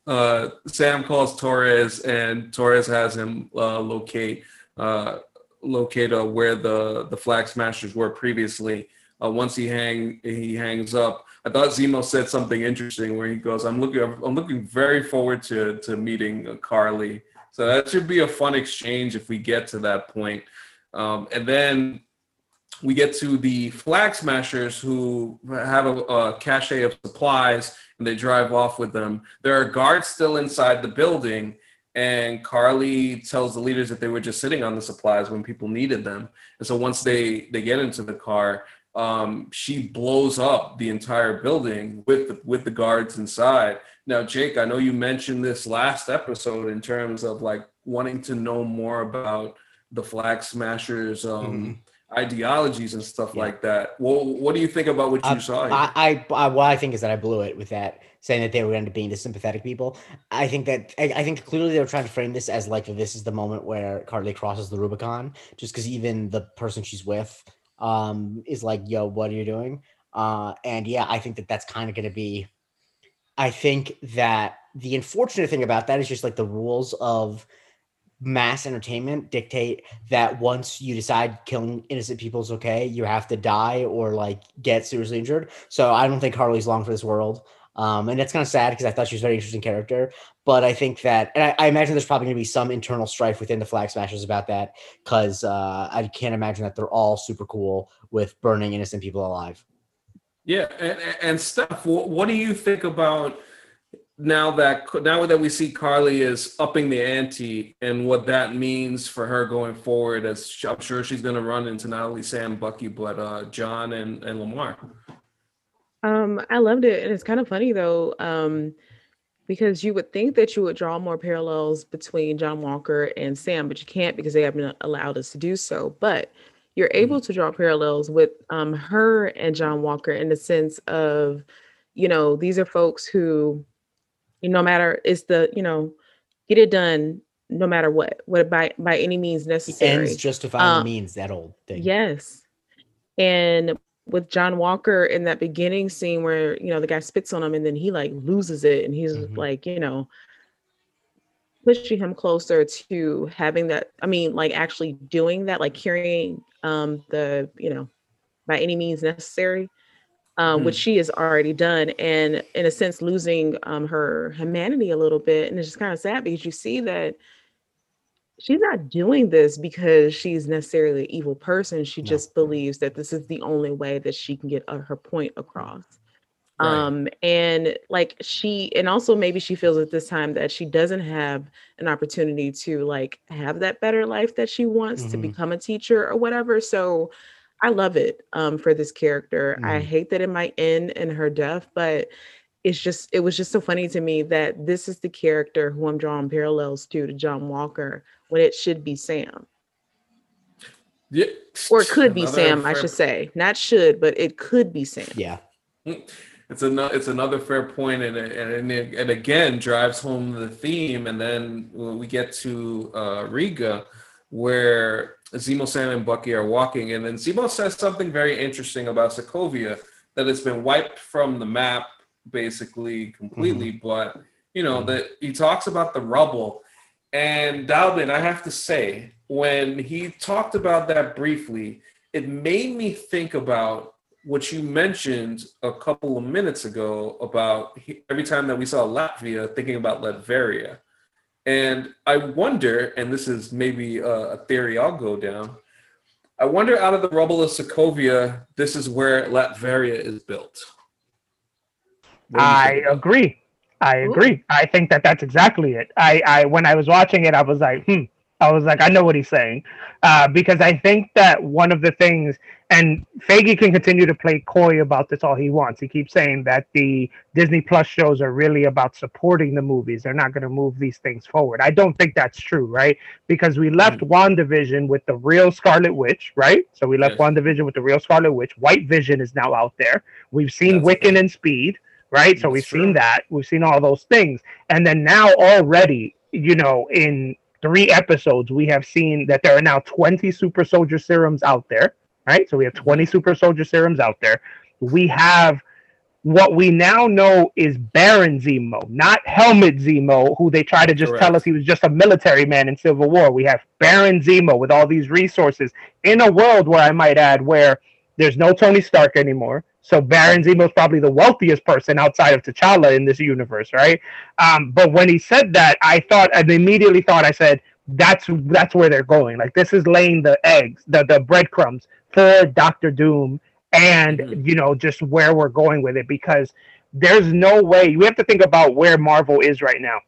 uh, Sam calls Torres, and Torres has him uh, locate uh, locate uh, where the the flag smashers were previously. Uh, once he hang he hangs up, I thought Zemo said something interesting where he goes, "I'm looking I'm looking very forward to to meeting Karli." So that should be a fun exchange if we get to that point. Um, and then we get to the flag smashers who have a, a cache of supplies and they drive off with them. There are guards still inside the building and Karli tells the leaders that they were just sitting on the supplies when people needed them. And so once they they get into the car, um, she blows up the entire building with the, with the guards inside. Now, Jake, I know you mentioned this last episode in terms of like wanting to know more about the Flag Smashers. Um, mm-hmm. ideologies and stuff yeah. like that. Well, what do you think about what you uh, saw?
I, I, I, what I think is that I blew it with that, saying that they were going to be the sympathetic people. I think that I, I, think clearly they were trying to frame this as like this is the moment where Karli crosses the Rubicon, just because even the person she's with um is like, "Yo, what are you doing?" Uh, and yeah, I think that that's kind of going to be. I think that the unfortunate thing about that is just like the rules of mass entertainment dictate that once you decide killing innocent people is okay, you have to die or like get seriously injured. So I don't think Karli's long for this world. Um, and it's kind of sad because I thought she was a very interesting character. But I think that, and I, I imagine there's probably going to be some internal strife within the Flag Smashers about that because uh, I can't imagine that they're all super cool with burning innocent people alive.
Yeah, and, and Steph, what do you think about now that now that we see Karli is upping the ante and what that means for her going forward, as I'm sure she's going to run into not only Sam, Bucky, but uh, John and, and Lemar.
Um, I loved it, and it's kind of funny though, um, because you would think that you would draw more parallels between John Walker and Sam, but you can't because they haven't allowed us to do so. But you're able mm-hmm. to draw parallels with um, her and John Walker in the sense of, you know, these are folks who you no matter it's the you know get it done no matter what what by by any means necessary
ends justify um, the means that old thing
yes and with john walker in that beginning scene where you know the guy spits on him and then he like loses it and he's mm-hmm. like you know pushing him closer to having that i mean like actually doing that like carrying um the you know by any means necessary um, mm. which she has already done, and in a sense, losing um, her humanity a little bit. And it's just kind of sad because you see that she's not doing this because she's necessarily an evil person. She no. just believes that this is the only way that she can get uh, her point across. Right. Um, and like she, and also maybe she feels at this time that she doesn't have an opportunity to like have that better life that she wants mm-hmm. to become a teacher or whatever. So I love it um, for this character. Mm. I hate that it might end in her death, but it's just it was just so funny to me that this is the character who I'm drawing parallels to to John Walker when it should be Sam.
Yeah.
Or it could be Sam, fair... I should say. Not should, but it could be Sam.
Yeah.
Mm, it's another it's another fair point and and it, and again drives home the theme and then when we get to uh Riga where Zemo, Sam, and Bucky are walking, and then Zemo says something very interesting about Sokovia that it's been wiped from the map basically completely. Mm-hmm. But you know mm-hmm. that he talks about the rubble, and Dalvin, I have to say, when he talked about that briefly, it made me think about what you mentioned a couple of minutes ago about every time that we saw Latvia, thinking about Latveria and I wonder, and this is maybe a, theory I'll go down. I wonder out of the rubble of Sokovia, this is where Latveria is built.
I agree. I agree. I think that that's exactly it. I, I when I was watching it, I was like, hmm, I was like, I know what he's saying, uh, because I think that one of the things, and Feige can continue to play coy about this all he wants. He keeps saying that the Disney Plus shows are really about supporting the movies. They're not going to move these things forward. I don't think that's true, right? Because we left mm. WandaVision with the real Scarlet Witch, right? So we left yes. WandaVision with the real Scarlet Witch. White Vision is now out there. We've seen that's Wiccan and Speed, right? So we've true. seen that. We've seen all those things, and then now already, you know, in three episodes, we have seen that there are now 20 super soldier serums out there, right? So we have 20 super soldier serums out there. We have what we now know is Baron Zemo, not Helmut Zemo, who they try to just Correct. tell us he was just a military man in Civil War. We have Baron Zemo with all these resources in a world where I might add where there's no Tony Stark anymore. So Baron Zemo is probably the wealthiest person outside of T'Challa in this universe, right? Um, but when he said that, I thought, I immediately thought, I said, that's that's where they're going. Like this is laying the eggs, the the breadcrumbs for Doctor Doom, and mm-hmm. you know just where we're going with it because there's no way we have to think about where Marvel is right now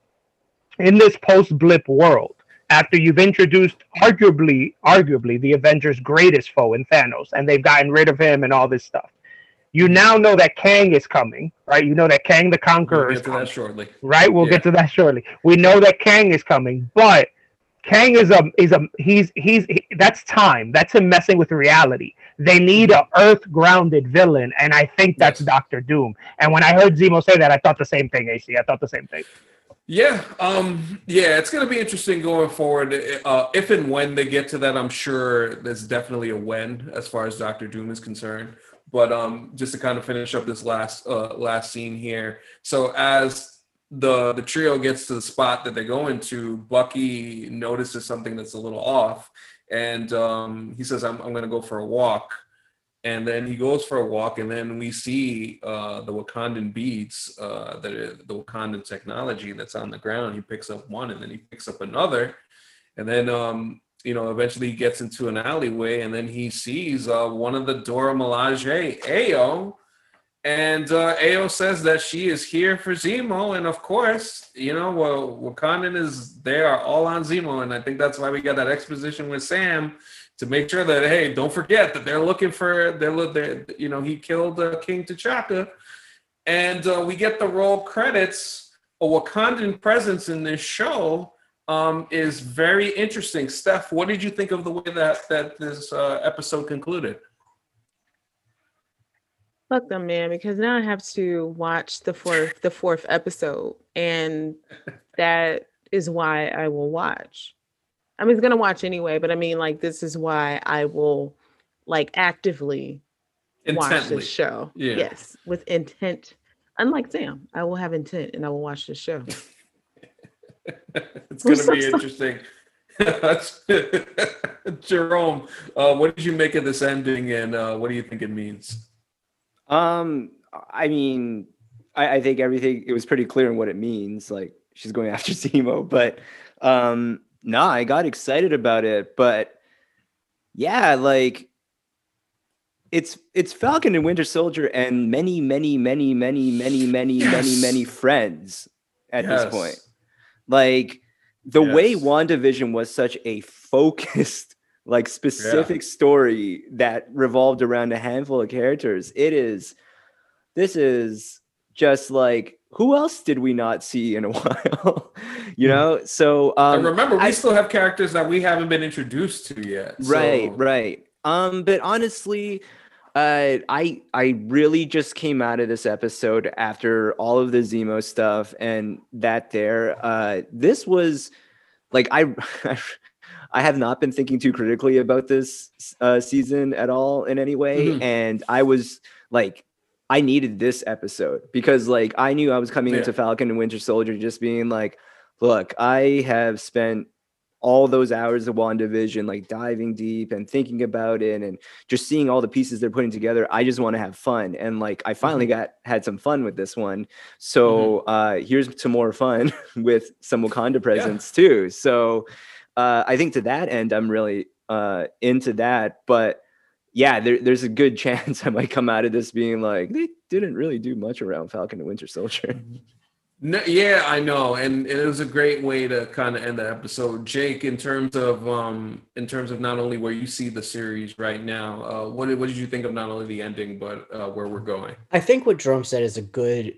in this post blip world after you've introduced arguably arguably the Avengers' greatest foe in Thanos, and they've gotten rid of him and all this stuff. You now know that Kang is coming, right? You know that Kang the Conqueror we'll
is coming. shortly.
Right? We'll yeah. get to that shortly. We know that Kang is coming, but Kang is a is a he's he's he, that's time. That's him messing with reality. They need a earth grounded villain, and I think that's yes. Doctor Doom. And when I heard Zemo say that, I thought the same thing. AC, I thought the same thing.
Yeah, um, yeah, it's going to be interesting going forward. Uh, if and when they get to that, I'm sure there's definitely a when as far as Doctor Doom is concerned. But um, just to kind of finish up this last uh, last scene here. So as the the trio gets to the spot that they go into, Bucky notices something that's a little off, and um, he says, "I'm I'm going to go for a walk." and then he goes for a walk and then we see uh, the wakandan beads uh, the, the wakandan technology that's on the ground he picks up one and then he picks up another and then um, you know eventually he gets into an alleyway and then he sees uh, one of the dora milaje ayo. And uh, Ayo says that she is here for Zemo, and of course, you know, well, Wakandan is they are all on Zemo, and I think that's why we got that exposition with Sam to make sure that hey, don't forget that they're looking for they're, they're you know he killed uh, King T'Chaka, and uh, we get the roll credits. A Wakandan presence in this show um, is very interesting. Steph, what did you think of the way that that this uh, episode concluded?
Fuck them, man, because now I have to watch the fourth the fourth episode, and (laughs) that is why I will watch. I mean, he's gonna watch anyway, but I mean, like, this is why I will like actively Intently. watch this show. Yeah. Yes, with intent. Unlike Sam, I will have intent and I will watch the show. (laughs) (laughs)
it's gonna be (laughs) interesting. (laughs) Jerome, uh, what did you make of this ending, and uh, what do you think it means?
Um, I mean, I, I think everything it was pretty clear in what it means. Like she's going after Zemo, but um, no, I got excited about it, but yeah, like it's it's Falcon and Winter Soldier and many, many, many, many, many, many, yes. many, many friends at yes. this point. Like the yes. way WandaVision was such a focused, (laughs) like specific yeah. story that revolved around a handful of characters. It is this is just like who else did we not see in a (laughs) while? you hmm. know, so
um, remember we I, still have characters that we haven't been introduced to yet.
Right, right. Um, but honestly, uh, I I really just came out of this episode after all of the Zemo stuff and that there. Uh, this was like I. (laughs) I have not been thinking too critically about this uh, season at all in any way, mm-hmm. and I was like I needed this episode because like I knew I was coming yeah. into Falcon and Winter Soldier just being like, look, I have spent all those hours of WandaVision, like diving deep and thinking about it and just seeing all the pieces they're putting together. I just want to have fun. And like I finally mm-hmm. got had some fun with this one. So mm-hmm. uh here's some more fun (laughs) with some Wakanda presence yeah. too. So uh I think to that end, I'm really uh into that. But yeah, there, there's a good (laughs) chance I might come out of this being like, they didn't really do much around Falcon and Winter Soldier.
No, yeah, I know, and, it was a great way to kind of end the episode. Jake, in terms of um, in terms of not only where you see the series right now, uh, what did, what did you think of not only the ending but uh, where we're going?
I think what Jerome said is a good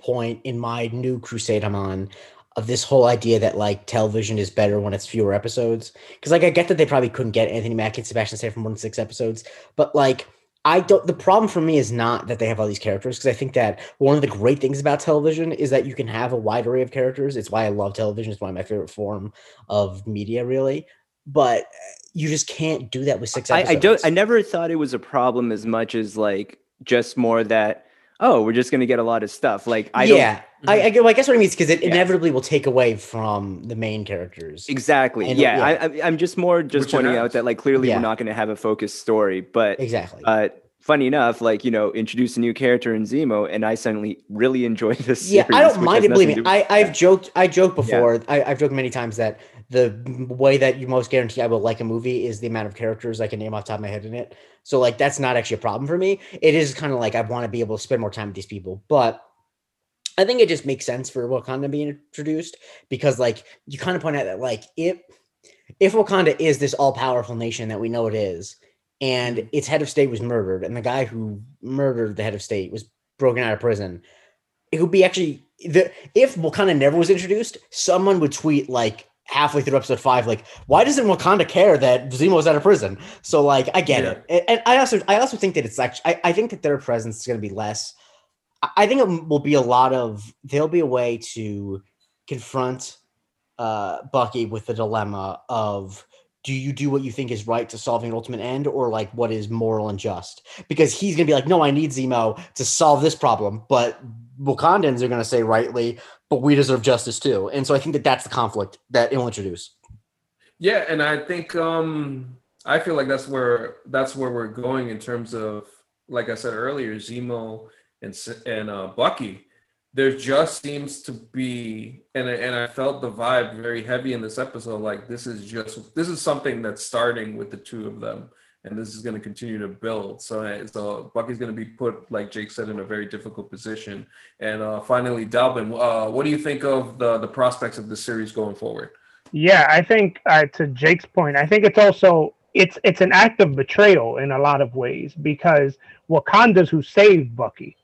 point in my new crusade I'm on of this whole idea that like television is better when it's fewer episodes. Because like I get that they probably couldn't get Anthony Mackie and Sebastian Stan from one to six episodes, but like I don't. The problem for me is not that they have all these characters because I think that one of the great things about television is that you can have a wide array of characters. It's why I love television. It's one of my favorite form of media, really. But you just can't do that with six episodes.
I, I don't. I never thought it was a problem as much as like just more that oh, we're just going to get a lot of stuff. Like, I
yeah, I, I, well, I, guess what I mean is because it yeah. inevitably will take away from the main characters.
Exactly. And, yeah, yeah. I, am just more just Which pointing out that like clearly yeah. we're not going to have a focused story, but
exactly.
Uh, funny enough, like you know, introduce a new character in Zemo, and I suddenly really enjoy (laughs) this.
Yeah, I don't mind it. Believe me, I, I've joked. I joked before. I, I've joked many times that the way that you most guarantee I will like a movie is the amount of characters I can name off top of my head in it. So like that's not actually a problem for me. It is kind of like I want to be able to spend more time with these people, but I think it just makes sense for Wakanda being introduced because like you kind of point out that like if if Wakanda is this all powerful nation that we know it is, and mm-hmm. its head of state was murdered, and the guy who murdered the head of state was broken out of prison, it would be actually the if Wakanda never was introduced, someone would tweet like halfway through episode five, like, why doesn't Wakanda care that Zemo's out of prison? So like, I get yeah. it, and I also I also think that it's actually I, I think that their presence is going to be less. I think it will be a lot of there'll be a way to confront uh, Bucky with the dilemma of do you do what you think is right to solving an ultimate end or like what is moral and just? Because he's gonna be like, no, I need Zemo to solve this problem, but Wakandans are gonna say rightly, but we deserve justice too. And so I think that that's the conflict that it'll introduce.
Yeah, and I think um I feel like that's where that's where we're going in terms of like I said earlier, Zemo and and uh, Bucky. There just seems to be, and and I felt the vibe very heavy in this episode. Like this is just this is something that's starting with the two of them, and this is going to continue to build. So, so Bucky's going to be put, like Jake said, in a very difficult position. And uh, finally, Dalvin, uh, what do you think of the the prospects of the series going forward?
Yeah, I think uh, to Jake's point, I think it's also it's it's an act of betrayal in a lot of ways because Wakanda's who saved Bucky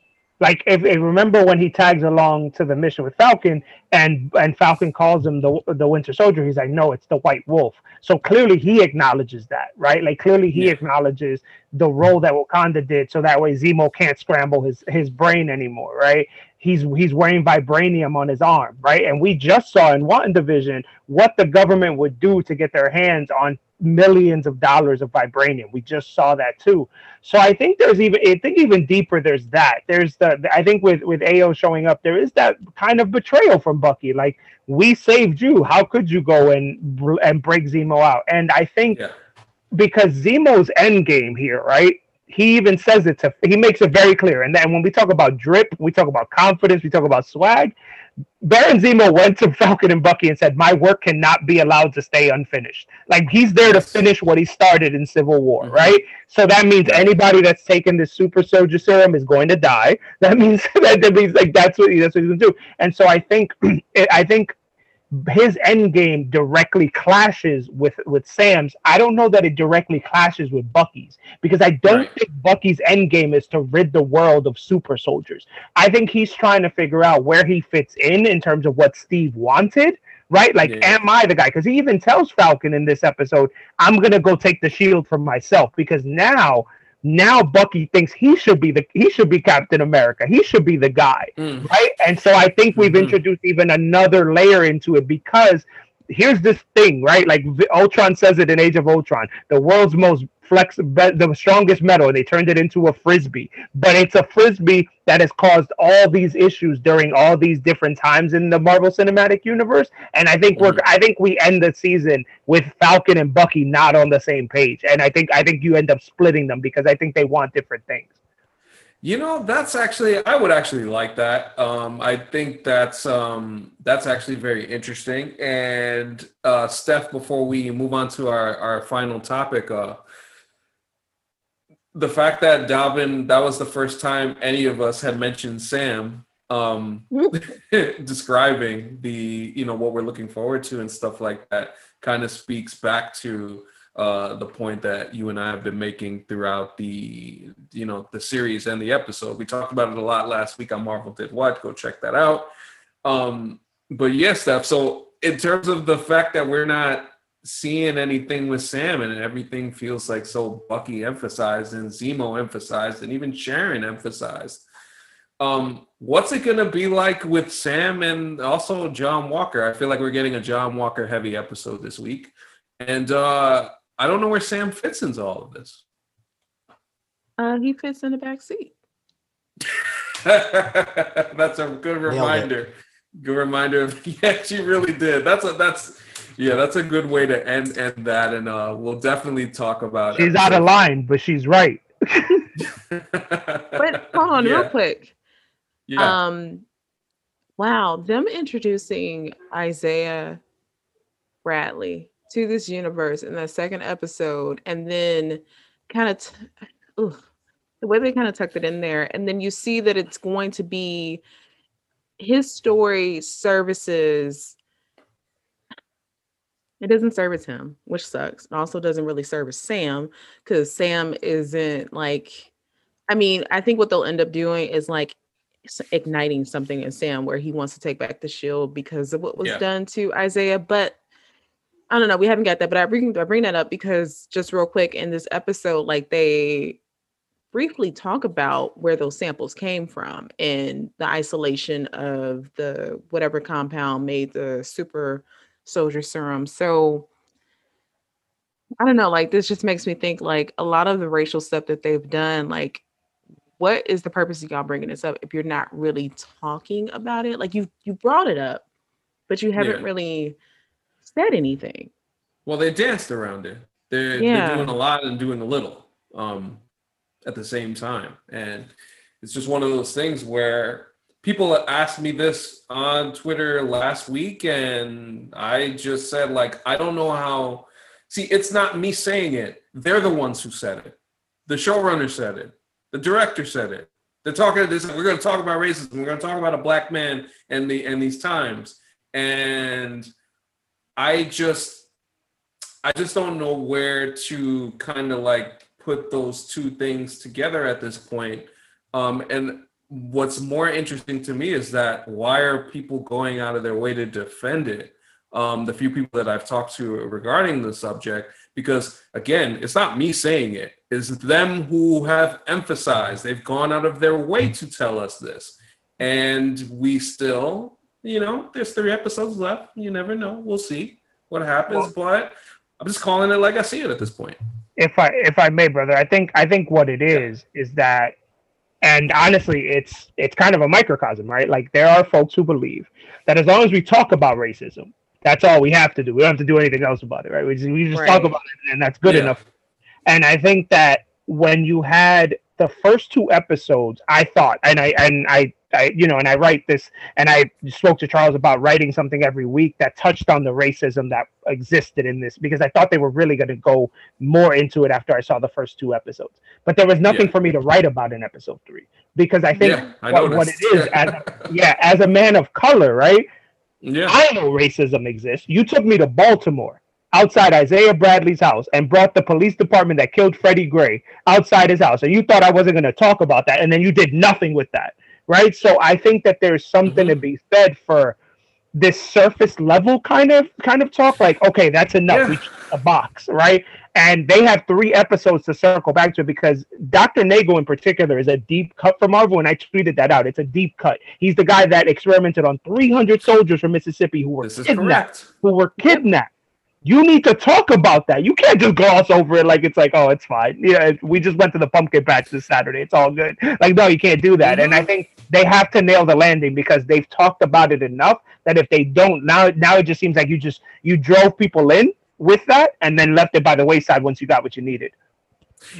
like if, if, remember when he tags along to the mission with Falcon and and Falcon calls him the the Winter Soldier, he's like, no, it's the White Wolf. So clearly he acknowledges that, right? Like clearly he yeah. acknowledges the role that Wakanda did, so that way Zemo can't scramble his his brain anymore, right? He's he's wearing vibranium on his arm, right? And we just saw in WandaVision what the government would do to get their hands on millions of dollars of vibranium. We just saw that too. So I think there's even I think even deeper there's that. There's the I think with with Ayo showing up there is that kind of betrayal from Bucky. Like we saved you. How could you go and and break Zemo out? And I think yeah. because Zemo's end game here, right? He even says it to he makes it very clear. And then when we talk about drip, we talk about confidence, we talk about swag. Baron Zemo went to Falcon and Bucky and said, "My work cannot be allowed to stay unfinished. Like he's there to finish what he started in Civil War, mm-hmm. right? So that means anybody that's taken this super soldier serum is going to die. That means (laughs) that, that means like that's what he, that's what he's gonna do. And so I think (clears throat) I think his end game directly clashes with with Sam's. I don't know that it directly clashes with Bucky's because I don't right. think Bucky's end game is to rid the world of super soldiers. I think he's trying to figure out where he fits in in terms of what Steve wanted. Right, like, yeah. am I the guy? Because he even tells Falcon in this episode, "I'm gonna go take the shield for myself." Because now now Bucky thinks he should be the he should be Captain America. He should be the guy, mm. right? And so I think we've mm-hmm. introduced even another layer into it because here's this thing, right? Like Ultron says it in Age of Ultron, the world's most flex the strongest metal and they turned it into a frisbee but it's a frisbee that has caused all these issues during all these different times in the marvel cinematic universe and i think we're mm. i think we end the season with falcon and bucky not on the same page and i think i think you end up splitting them because i think they want different things
you know, that's actually I would actually like that. Um, I think that's um, that's actually very interesting. And uh, Steph, before we move on to our our final topic, uh, the fact that Dalvin, that was the first time any of us had mentioned Sam, um, (laughs) (laughs) describing the, you know, what we're looking forward to and stuff like that kind of speaks back to uh, the point that you and I have been making throughout the, you know, the series and the episode. We talked about it a lot last week on Marvel Did What. Go check that out. Um, but yes, Steph. So in terms of the fact that we're not seeing anything with Sam and everything feels like so Bucky emphasized and Zemo emphasized and even Sharon emphasized. Um, what's it gonna be like with Sam and also John Walker? I feel like we're getting a John Walker heavy episode this week. And uh I don't know where Sam fits into all of this.
Uh he fits in the back seat. (laughs)
that's a good reminder. Good reminder of (laughs) yeah, she really did. That's a that's yeah, that's a good way to end end that, and uh, we'll definitely talk about. It.
She's out of line, but she's right. (laughs)
but hold on, yeah. real quick. Yeah. Um, wow, them introducing Isaiah Bradley to this universe in that second episode, and then kind of t- the way they kind of tucked it in there, and then you see that it's going to be his story services it doesn't service him, which sucks. It also doesn't really service Sam because Sam isn't like, I mean, I think what they'll end up doing is like igniting something in Sam where he wants to take back the shield because of what was yeah. done to Isaiah. But I don't know. We haven't got that, but I bring I bring that up because just real quick in this episode, like they briefly talk about where those samples came from and the isolation of the whatever compound made the super soldier serum. So I don't know, like this just makes me think like a lot of the racial stuff that they've done, like what is the purpose of y'all bringing this up if you're not really talking about it? Like you you brought it up, but you haven't yeah. really said anything.
Well, they danced around it. They're, yeah. they're doing a lot and doing a little. Um, at the same time. And it's just one of those things where people asked me this on Twitter last week, and I just said, like, I don't know how. See, it's not me saying it. They're the ones who said it. The showrunner said it. The director said it. They're talking this. We're going to talk about racism. We're going to talk about a black man and the and these times. And I just, I just don't know where to kind of like put those two things together at this point. Um, and what's more interesting to me is that why are people going out of their way to defend it? Um, the few people that I've talked to regarding the subject, because again, it's not me saying it, it's them who have emphasized, they've gone out of their way to tell us this. And we still, you know, there's three episodes left. You never know. We'll see what happens, well, but I'm just calling it like I see it at this point
if I if I may, brother, I think I think what it is is that, and honestly, it's it's kind of a microcosm, right? Like there are folks who believe that as long as we talk about racism, that's all we have to do. We don't have to do anything else about it, right? We just, we just right. talk about it, and that's good yeah. enough. And I think that when you had the first two episodes, I thought, and I and I I, you know, and I write this, and I spoke to Charles about writing something every week that touched on the racism that existed in this because I thought they were really going to go more into it after I saw the first two episodes. But there was nothing yeah. for me to write about in episode three because I think yeah, I what, what, it is, as a, yeah, as a man of color, right? Yeah, I know racism exists. You took me to Baltimore outside Isaiah Bradley's house and brought the police department that killed Freddie Gray outside his house. And you thought I wasn't going to talk about that. And then you did nothing with that right? So I think that there's something mm-hmm. to be said for this surface level kind of kind of talk. Like, okay, that's enough. Yeah. We a box, right? And they have three episodes to circle back to because Dr. Nagel in particular is a deep cut for Marvel, and I tweeted that out. It's a deep cut. He's the guy that experimented on 300 soldiers from Mississippi who were kidnapped, who were kidnapped you need to talk about that. You can't just gloss over it like it's like, oh, it's fine. Yeah, we just went to the pumpkin patch this Saturday. It's all good. Like, no, you can't do that. Mm-hmm. And I mm-hmm. think they have to nail the landing because they've talked about it enough that if they don't, now now it just seems like you just you drove people in with that and then left it by the wayside once you got what you needed.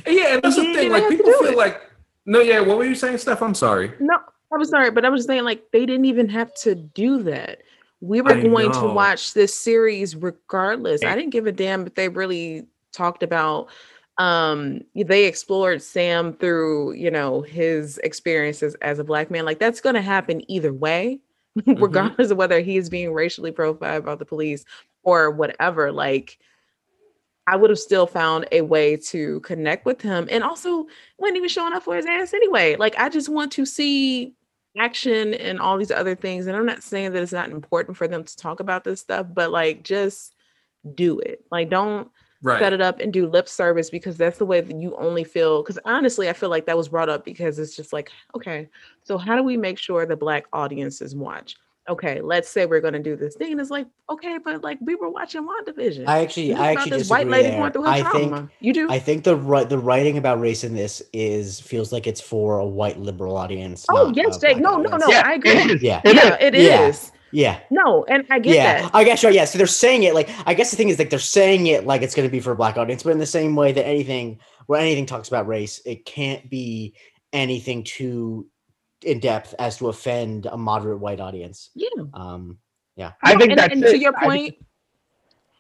Yeah, and that's the thing. Like people feel it. like, no, yeah. What were you saying, Steph? I'm sorry.
No, I was sorry, but I was saying like they didn't even have to do that we were I going know. to watch this series regardless. I didn't give a damn if they really talked about um they explored Sam through, you know, his experiences as a black man. Like that's going to happen either way, (laughs) mm-hmm. regardless of whether he is being racially profiled by the police or whatever. Like I would have still found a way to connect with him and also when he was showing up for his ass anyway. Like I just want to see action and all these other things. And I'm not saying that it's not important for them to talk about this stuff, but like just do it. Like don't right. set it up and do lip service because that's the way that you only feel. Because honestly, I feel like that was brought up because it's just like, okay, so how do we make sure the black audiences watch? Okay, let's say we're going to do this thing. And it's like, okay, but like we were watching WandaVision.
I actually, I actually this white lady there. going through her I trauma. Think,
you do.
I think the right, the writing about race in this is feels like it's for a white liberal audience.
Oh yes, Jake. No, no, no. Yeah, I agree.
It
yeah, yeah, it is.
Yeah.
No, and I get
yeah,
that.
I guess right. Yeah. So they're saying it like I guess the thing is like they're saying it like it's going to be for a black audience, but in the same way that anything where anything talks about race, it can't be anything too in depth as to offend a moderate white audience.
Yeah.
Um, yeah.
I think
and,
that's
and to your point.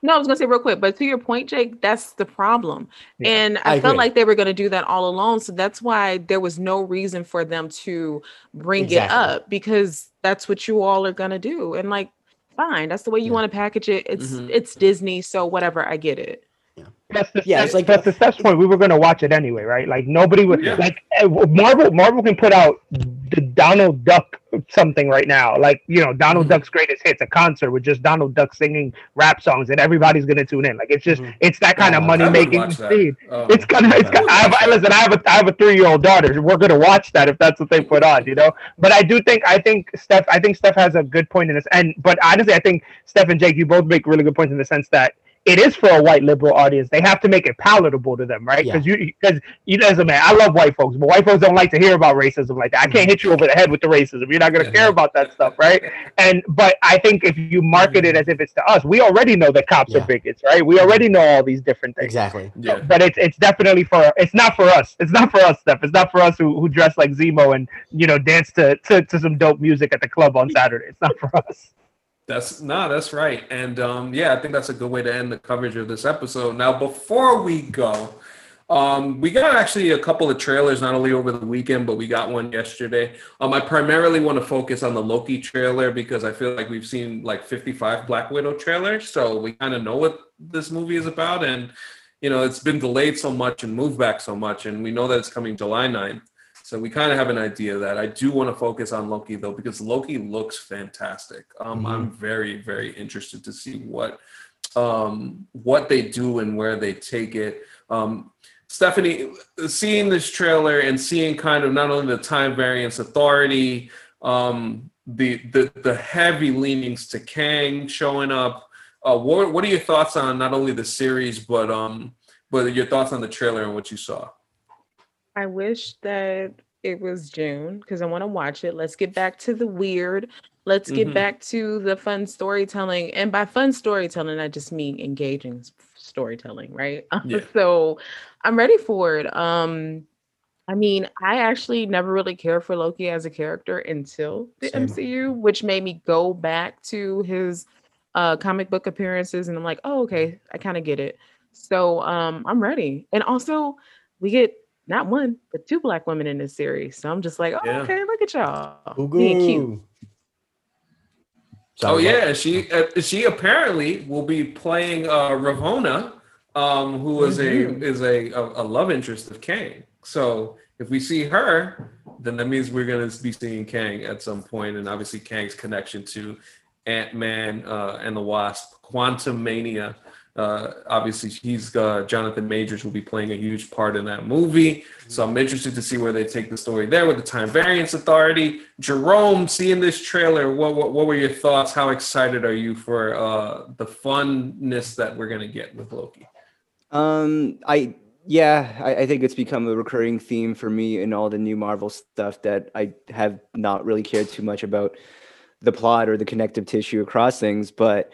no, I was gonna say real quick, but to your point, Jake, that's the problem. Yeah, and I, I felt like they were gonna do that all alone. So that's why there was no reason for them to bring exactly. it up because that's what you all are gonna do. And like, fine, that's the way you yeah. want to package it. It's mm-hmm. it's Disney, so whatever, I get it.
Plus the yeah, it's like plus the Steph's point, we were gonna watch it anyway, right? Like nobody would yeah. like eh, Marvel. Marvel can put out the Donald Duck something right now, like you know Donald mm-hmm. Duck's greatest hits, a concert with just Donald Duck singing rap songs, and everybody's gonna tune in. Like it's just mm-hmm. it's that kind of money making speed. Oh, it's kind of it's. Kind of, I have, listen, I have a I have a three year old daughter. We're gonna watch that if that's what they put on, you know. But I do think I think Steph I think Steph has a good point in this, and but honestly, I think Steph and Jake, you both make really good points in the sense that it is for a white liberal audience. They have to make it palatable to them, right? Because yeah. you, because you know, as a man, I love white folks, but white folks don't like to hear about racism like that. I can't hit you over the head with the racism. You're not gonna yeah. care about that stuff, right? And but I think if you market it as if it's to us, we already know that cops yeah. are bigots, right? We already know all these different things.
Exactly.
Yeah. But it's it's definitely for it's not for us. It's not for us, stuff. It's not for us who, who dress like Zemo and you know dance to, to to some dope music at the club on (laughs) Saturday. It's not for us.
That's no, that's right. And um, yeah, I think that's a good way to end the coverage of this episode. Now, before we go, um, we got actually a couple of trailers, not only over the weekend, but we got one yesterday. Um, I primarily want to focus on the Loki trailer because I feel like we've seen like 55 Black Widow trailers, so we kind of know what this movie is about. And you know, it's been delayed so much and moved back so much, and we know that it's coming July 9th. So we kind of have an idea of that. I do want to focus on Loki though because Loki looks fantastic. Um, mm-hmm. I'm very very interested to see what um, what they do and where they take it. Um, Stephanie, seeing this trailer and seeing kind of not only the time variance authority, um, the the the heavy leanings to Kang showing up. Uh, what what are your thoughts on not only the series but um but your thoughts on the trailer and what you saw?
I wish that it was June because I want to watch it. Let's get back to the weird. Let's get mm-hmm. back to the fun storytelling. And by fun storytelling, I just mean engaging storytelling, right? (laughs) Yeah. so I'm ready for it. Um, I mean, I actually never really cared for Loki as a character until the Same. MCU, which made me go back to his uh, comic book appearances, and I'm like, oh, okay, I kind of get it. So um, I'm ready. And also, we get not one, but two black women in this series. So I'm just like, oh, yeah. okay, look at y'all. Being cute.
oh yeah, she uh, she apparently will be playing uh, Ravonna, um, who is mm-hmm. a is a, a, a love interest of Kang. So if we see her, then that means we're gonna be seeing Kang at some point, and obviously Kang's connection to Ant Man uh, and the Wasp, Quantumania uh, obviously, he's uh, Jonathan Majors will be playing a huge part in that movie. So I'm interested to see where they take the story there with the Time Variance Authority. Jerome, seeing this trailer, what what, what were your thoughts? How excited are you for uh, the funness that we're gonna get with Loki?
Um, I yeah, I, I, think it's become a recurring theme for me in all the new Marvel stuff that I have not really cared too much about the plot or the connective tissue across things, but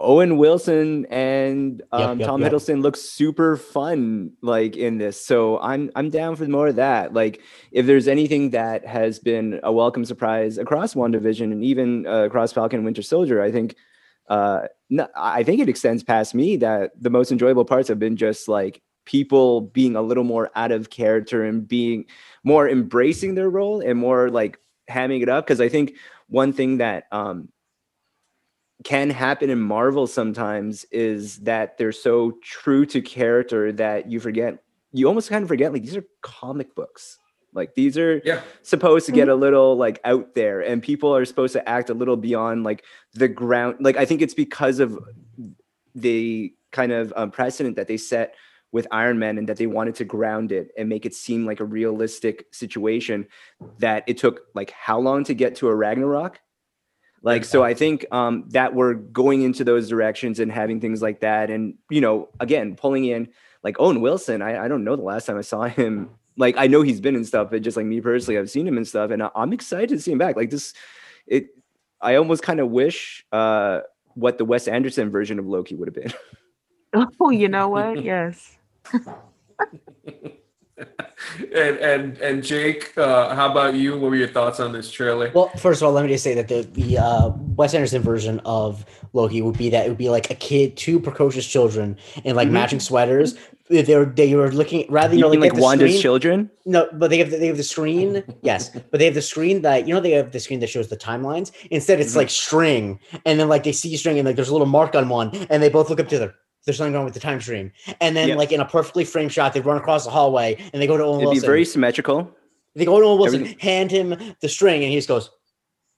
Owen Wilson and um, yep, yep, Tom yep. Hiddleston look super fun like in this. So I'm I'm down for more of that. Like if there's anything that has been a welcome surprise across WandaVision and even uh, across Falcon and Winter Soldier, I think uh, no, I think it extends past me that the most enjoyable parts have been just like people being a little more out of character and being more embracing their role and more like hamming it up. Because I think one thing that um, can happen in Marvel sometimes is that they're so true to character that you forget, you almost kind of forget, like these are comic books. Like these are yeah. supposed to get mm-hmm. a little like out there, and people are supposed to act a little beyond like the ground. Like I think it's because of the kind of um, precedent that they set with Iron Man and that they wanted to ground it and make it seem like a realistic situation. That it took like how long to get to a Ragnarok like, so I think um, that we're going into those directions and having things like that. And, you know, again, pulling in like Owen Wilson, I, I don't know the last time I saw him. Like, I know he's been in stuff, but just like me personally, I've seen him and stuff. And I'm excited to see him back. Like, this, it, I almost kind of wish uh, what the Wes Anderson version of Loki would have been. (laughs)
Oh, you know what? yes. (laughs)
and and and Jake, uh, how about you? What were your thoughts on this trailer?
Well, first of all, let me just say that the the uh, Wes Anderson version of Loki would be that it would be like a kid, two precocious children in like mm-hmm. matching sweaters. They were they were looking rather
you know like,
like
Wanda's screen. children.
No, but they have the, they have the screen. (laughs) yes, but they have the screen that you know they have the screen that shows the timelines. Instead, it's mm-hmm. like string, and then like they see string and like there's a little mark on one, and they both look up to the there's something wrong with the time stream. And then, yep. like in a perfectly framed shot, they run across the hallway and they go to Owen
It'd
Wilson.
be very symmetrical.
They go to Owen Wilson, Everything. hand him the string, and he just goes,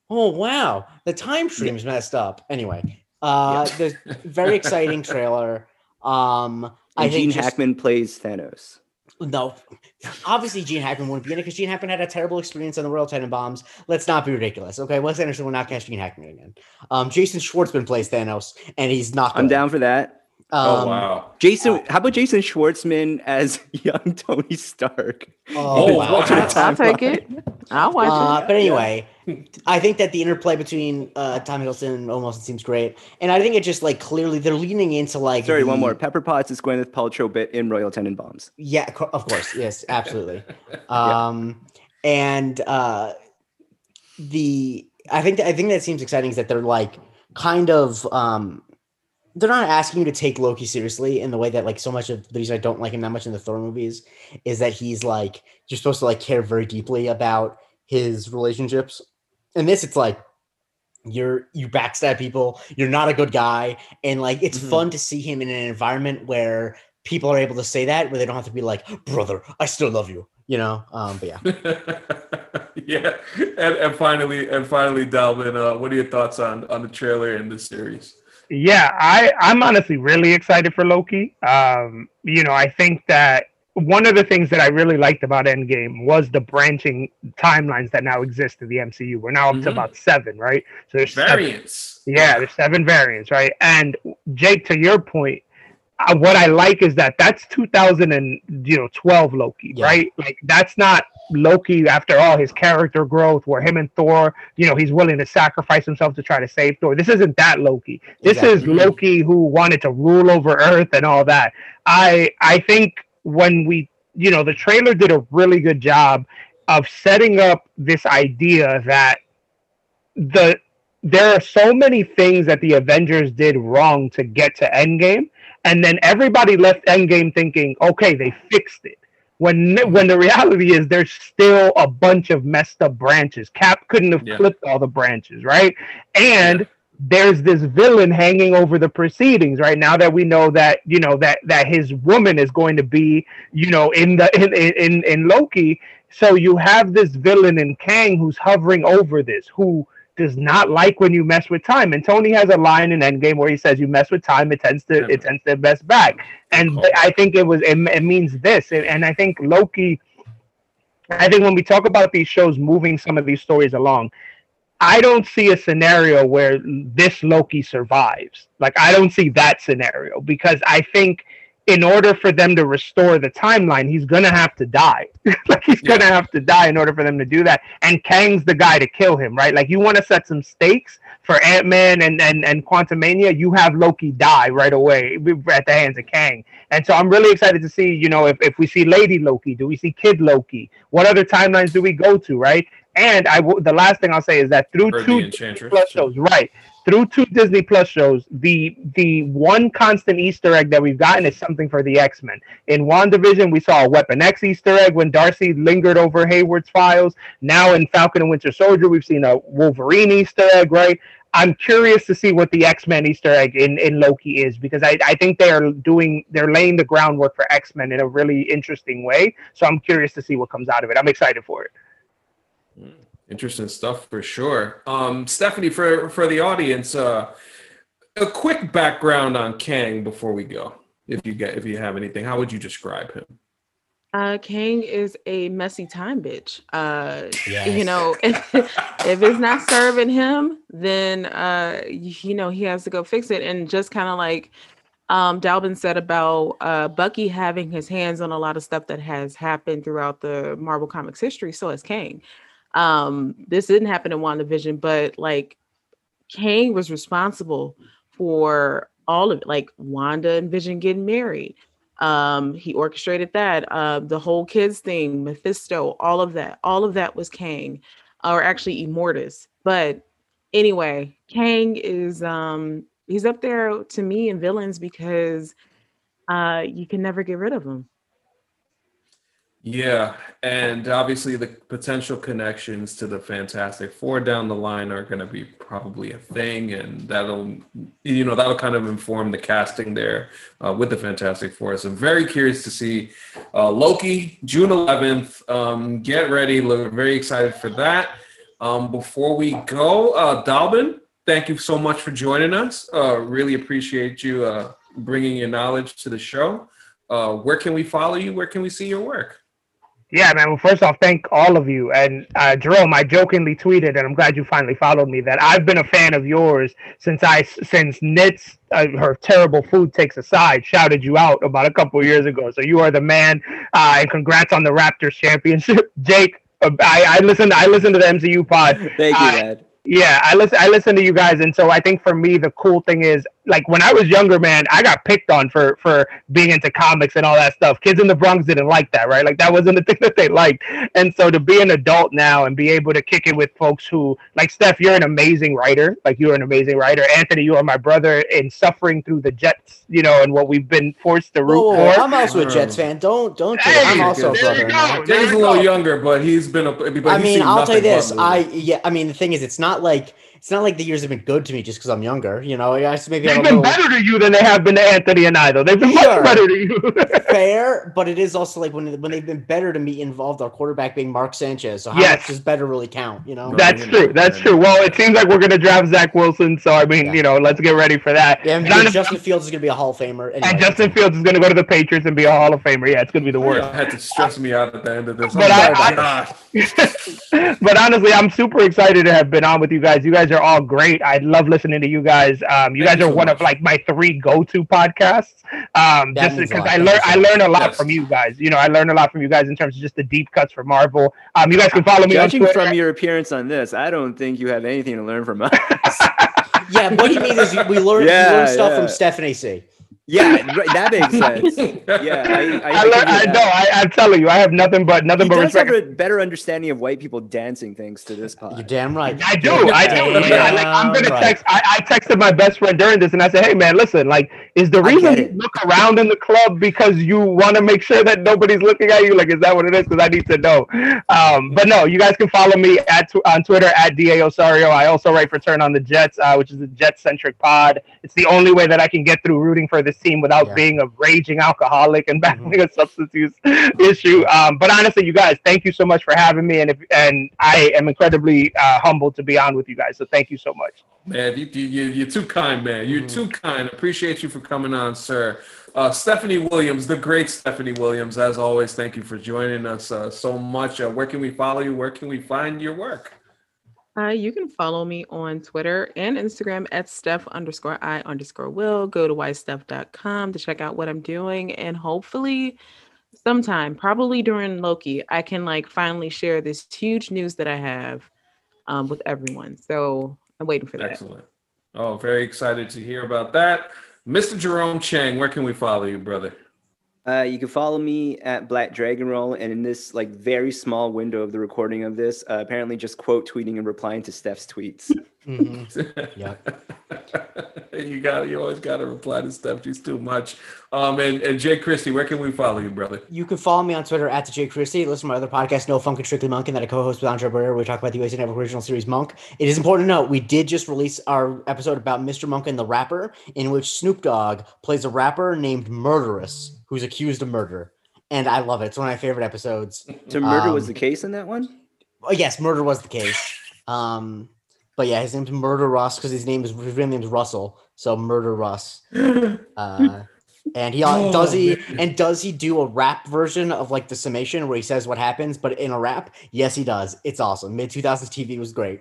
"Oh wow, the time stream's yep. messed up." Anyway, uh, yep. the very exciting trailer. Um, and
I Gene just, Hackman plays Thanos.
No, obviously Gene Hackman wouldn't be in it because Gene Hackman had a terrible experience on the Royal Tenenbaums. Let's not be ridiculous, okay? Wes Anderson will not cast Gene Hackman again. Um, Jason Schwartzman plays Thanos, and he's not.
I'm down for that.
Oh, um, oh wow,
Jason! Uh, how about Jason Schwartzman as (laughs) young Tony Stark?
Oh, wow.
I'll take it. I'll watch uh,
it. But anyway, I think that the interplay between uh, Tom Hiddleston and Owen Wilson seems great, and I think it just like clearly they're leaning into like.
Sorry,
the,
one more. Pepper Potts is Gwyneth Paltrow bit in Royal Tenenbaums.
Yeah, of course. Yes, (laughs) absolutely. um, yeah. and uh, the I think I think that seems exciting is that they're like kind of um they're not asking you to take Loki seriously in the way that like so much of the reason I don't like him that much in the Thor movies is that he's like you're supposed to like care very deeply about his relationships. In this, it's like you're you backstab people, you're not a good guy, and like it's mm-hmm. fun to see him in an environment where people are able to say that where they don't have to be like, brother, I still love you, you know. Um, but
yeah. (laughs) yeah. And, and finally and finally, Dalvin, uh, what are your thoughts on on the trailer and the series?
Yeah, I I'm honestly really excited for Loki. Um, you know, I think that one of the things that I really liked about Endgame was the branching timelines that now exist in the MCU. We're now up mm-hmm. to about seven, right?
So there's variants.
Seven, yeah, there's seven variants, right? And Jake, to your point, uh, what I like is that that's 2000 and you know 12 Loki, yeah. right? Like that's not Loki after all his character growth, where him and Thor, you know, he's willing to sacrifice himself to try to save Thor. This isn't that Loki. This exactly. is Loki who wanted to rule over Earth and all that. I I think when we, you know, the trailer did a really good job of setting up this idea that the there are so many things that the Avengers did wrong to get to Endgame, and then everybody left Endgame thinking, okay, they fixed it when when the reality is there's still a bunch of messed up branches. Cap couldn't have yeah. clipped all the branches, right? And yeah. there's this villain hanging over the proceedings right now that we know that you know that that his woman is going to be you know in the in in in Loki. So you have this villain in Kang who's hovering over this, who does not like when you mess with time. And Tony has a line in Endgame where he says, "You mess with time, it tends to it tends to mess back." And I think it was it, it means this, and I think Loki. I think when we talk about these shows moving some of these stories along, I don't see a scenario where this Loki survives. Like I don't see that scenario because I think in order for them to restore the timeline, he's gonna have to die. (laughs) like he's yeah. gonna have to die in order for them to do that. And Kang's the guy to kill him, right? Like you want to set some stakes for Ant Man and and and Quantumania, you have Loki die right away at the hands of Kang. And so I'm really excited to see, you know, if, if we see Lady Loki, do we see Kid Loki? What other timelines do we go to, right? And I w- the last thing I'll say is that through two plus shows, right? Through two Disney Plus shows, the the one constant Easter egg that we've gotten is something for the X Men. In WandaVision, we saw a Weapon X Easter egg when Darcy lingered over Hayward's files. Now in Falcon and Winter Soldier, we've seen a Wolverine Easter egg, right? I'm curious to see what the X Men Easter egg in, in Loki is because I, I think they are doing they're laying the groundwork for X Men in a really interesting way. So I'm curious to see what comes out of it. I'm excited for it.
Mm. Interesting stuff for sure. Um, Stephanie, for for the audience, uh, a quick background on Kang before we go. If you get if you have anything, how would you describe him?
Uh, Kang is a messy time bitch. Uh, yes. you know, if, (laughs) if it's not serving him, then uh, you know he has to go fix it. And just kind of like um, Dalvin said about uh, Bucky having his hands on a lot of stuff that has happened throughout the Marvel Comics history, so has Kang. Um, this didn't happen in WandaVision, but like Kang was responsible for all of it, like Wanda and Vision getting married. Um, he orchestrated that. Uh, the whole kids thing, Mephisto, all of that, all of that was Kang, or actually Immortus. But anyway, Kang is um he's up there to me in villains because uh you can never get rid of him.
Yeah, and obviously the potential connections to the Fantastic Four down the line are going to be probably a thing, and that'll you know that'll kind of inform the casting there uh, with the Fantastic Four. So I'm very curious to see uh, Loki June 11th. Um, get ready, look very excited for that. Um, before we go, uh, Dalvin, thank you so much for joining us. Uh, really appreciate you uh, bringing your knowledge to the show. Uh, where can we follow you? Where can we see your work?
Yeah, man. Well, first off, thank all of you. And uh, Jerome, I jokingly tweeted, and I'm glad you finally followed me. That I've been a fan of yours since I since Nitz, uh, her terrible food takes aside, shouted you out about a couple years ago. So you are the man. Uh, and congrats on the Raptors championship, (laughs) Jake. Uh, I, I listened. I listened to the MCU pod.
Thank you, Dad.
Yeah, I listen. I listen to you guys, and so I think for me, the cool thing is like when I was younger, man, I got picked on for for being into comics and all that stuff. Kids in the Bronx didn't like that, right? Like that wasn't the (laughs) thing that they liked. And so to be an adult now and be able to kick it with folks who like Steph, you're an amazing writer. Like you're an amazing writer. Anthony, you are my brother in suffering through the Jets, you know, and what we've been forced to root whoa,
for. I'm also a Jets fan. Don't don't. Hey, I'm also a brother.
Jay's a little younger, but he's been a. But
I mean, I'll tell you this. I yeah. I mean, the thing is, it's not like it's not like the years have been good to me just because I'm younger. You know, I just maybe
they've been little... better to you than they have been to Anthony and I, though. They've been sure. much better to you. (laughs)
Fair, but it is also like when when they've been better to me involved our quarterback being Mark Sanchez. So how yes. much does better really count? You know,
that's true. That's true. Well, it seems like we're gonna draft Zach Wilson, so I mean, yeah. you know, let's get ready for that.
Yeah, and Justin Fields is gonna be a Hall of Famer.
Anyway. And Justin Fields is gonna go to the Patriots and be a Hall of Famer. Yeah, it's gonna be the oh, worst.
Yeah, had to stress me out at the end of this.
But, oh I, I, (laughs) but honestly, I'm super excited to have been on with you guys. You guys are all great. I love listening to you guys. Um, you Thank guys you are so one much. of like my three go-to podcasts. Um, just because I learn I learn a lot yes. from you guys. You know, I learn a lot from you guys in terms of just the deep cuts for Marvel. Um, you guys can follow me.
Judging from your appearance on this, I don't think you have anything to learn from us. (laughs)
yeah, what do you mean is we learn, yeah, we learn stuff yeah. from Stephanie C.
Yeah, that makes (laughs) sense. Yeah, I, I, I,
learn, I know. I, am telling you, I have nothing but nothing he but
does respect. have a better understanding of white people dancing things to this pod.
You're damn right.
I do. I do. Yeah, like, I'm gonna right. text. I, I, texted my best friend during this, and I said, "Hey, man, listen. Like, is the reason you look around in the club because you want to make sure that nobody's looking at you? Like, is that what it is? Because I need to know." Um, but no, you guys can follow me at on Twitter at da Osorio. I also write for Turn on the Jets, uh, which is a Jet centric pod. It's the only way that I can get through rooting for this team without yeah. being a raging alcoholic and (laughs) battling mm-hmm. a substance use issue. Um, but honestly, you guys, thank you so much for having me, and if, and I am incredibly uh, humbled to be on with you guys. So thank you so much.
Man, you, you, you're too kind, man. You're mm. too kind. Appreciate you for coming on, sir. Uh, Stephanie Williams, the great Stephanie Williams, as always, thank you for joining us uh, so much. Uh, where can we follow you? Where can we find your work?
Uh, you can follow me on Twitter and Instagram at Steph underscore I underscore will. Go to wisesteph.com to check out what I'm doing. And hopefully, sometime, probably during Loki, I can like finally share this huge news that I have um, with everyone. So I'm waiting for that.
Excellent. Oh, very excited to hear about that. Mr. Jerome Chang, where can we follow you, brother?
Uh, you can follow me at Black Dragon Roll, and in this like very small window of the recording of this, uh, apparently just quote tweeting and replying to Steph's tweets.
Mm-hmm. yeah, (laughs)
you got you always got to reply to Steph. She's too much. Um, and and Jay Christie, where can we follow you, brother?
You can follow me on Twitter at the Jay Christie. Listen to my other podcast, No Funk and Strictly Monk, and that I co-host with Andre Barrera. We talk about the USA Network original series Monk. It is important to note we did just release our episode about Mr. Monk and the rapper, in which Snoop Dogg plays a rapper named Murderous who's accused of murder, and I love it. It's one of my favorite episodes.
So murder um, was the case in that one.
Oh, yes, murder was the case. Um, but yeah, his name's Murder Russ because his name is his real name is Russell. So Murder Russ. (gasps) Uh, and he oh, does he man. and does he do a rap version of like the summation where he says what happens, but in a rap? Yes, he does. It's awesome. Mid 2000s TV was great.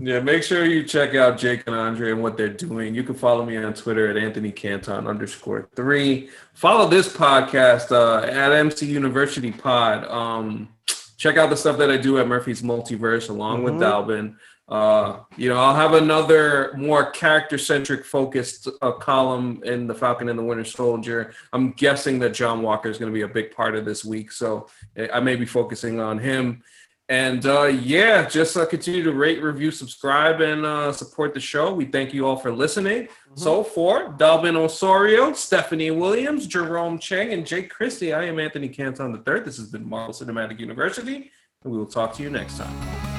Yeah, make sure you check out Jake and Andre and what they're doing. You can follow me on Twitter at Anthony Canton underscore three. Follow this podcast uh, at MC University Pod. Um, check out the stuff that I do at Murphy's Multiverse along mm-hmm. with Dalvin. Uh, you know, I'll have another more character centric focused uh, column in the Falcon and the Winter Soldier. I'm guessing that John Walker is going to be a big part of this week, so I may be focusing on him. And uh, yeah, just uh, continue to rate, review, subscribe, and uh, support the show. We thank you all for listening. Mm-hmm. So for Dalvin Osorio, Stephanie Williams, Jerome Chang, and Jake Christie, I am Anthony Canton III. This has been Marvel Cinematic University, and we will talk to you next time.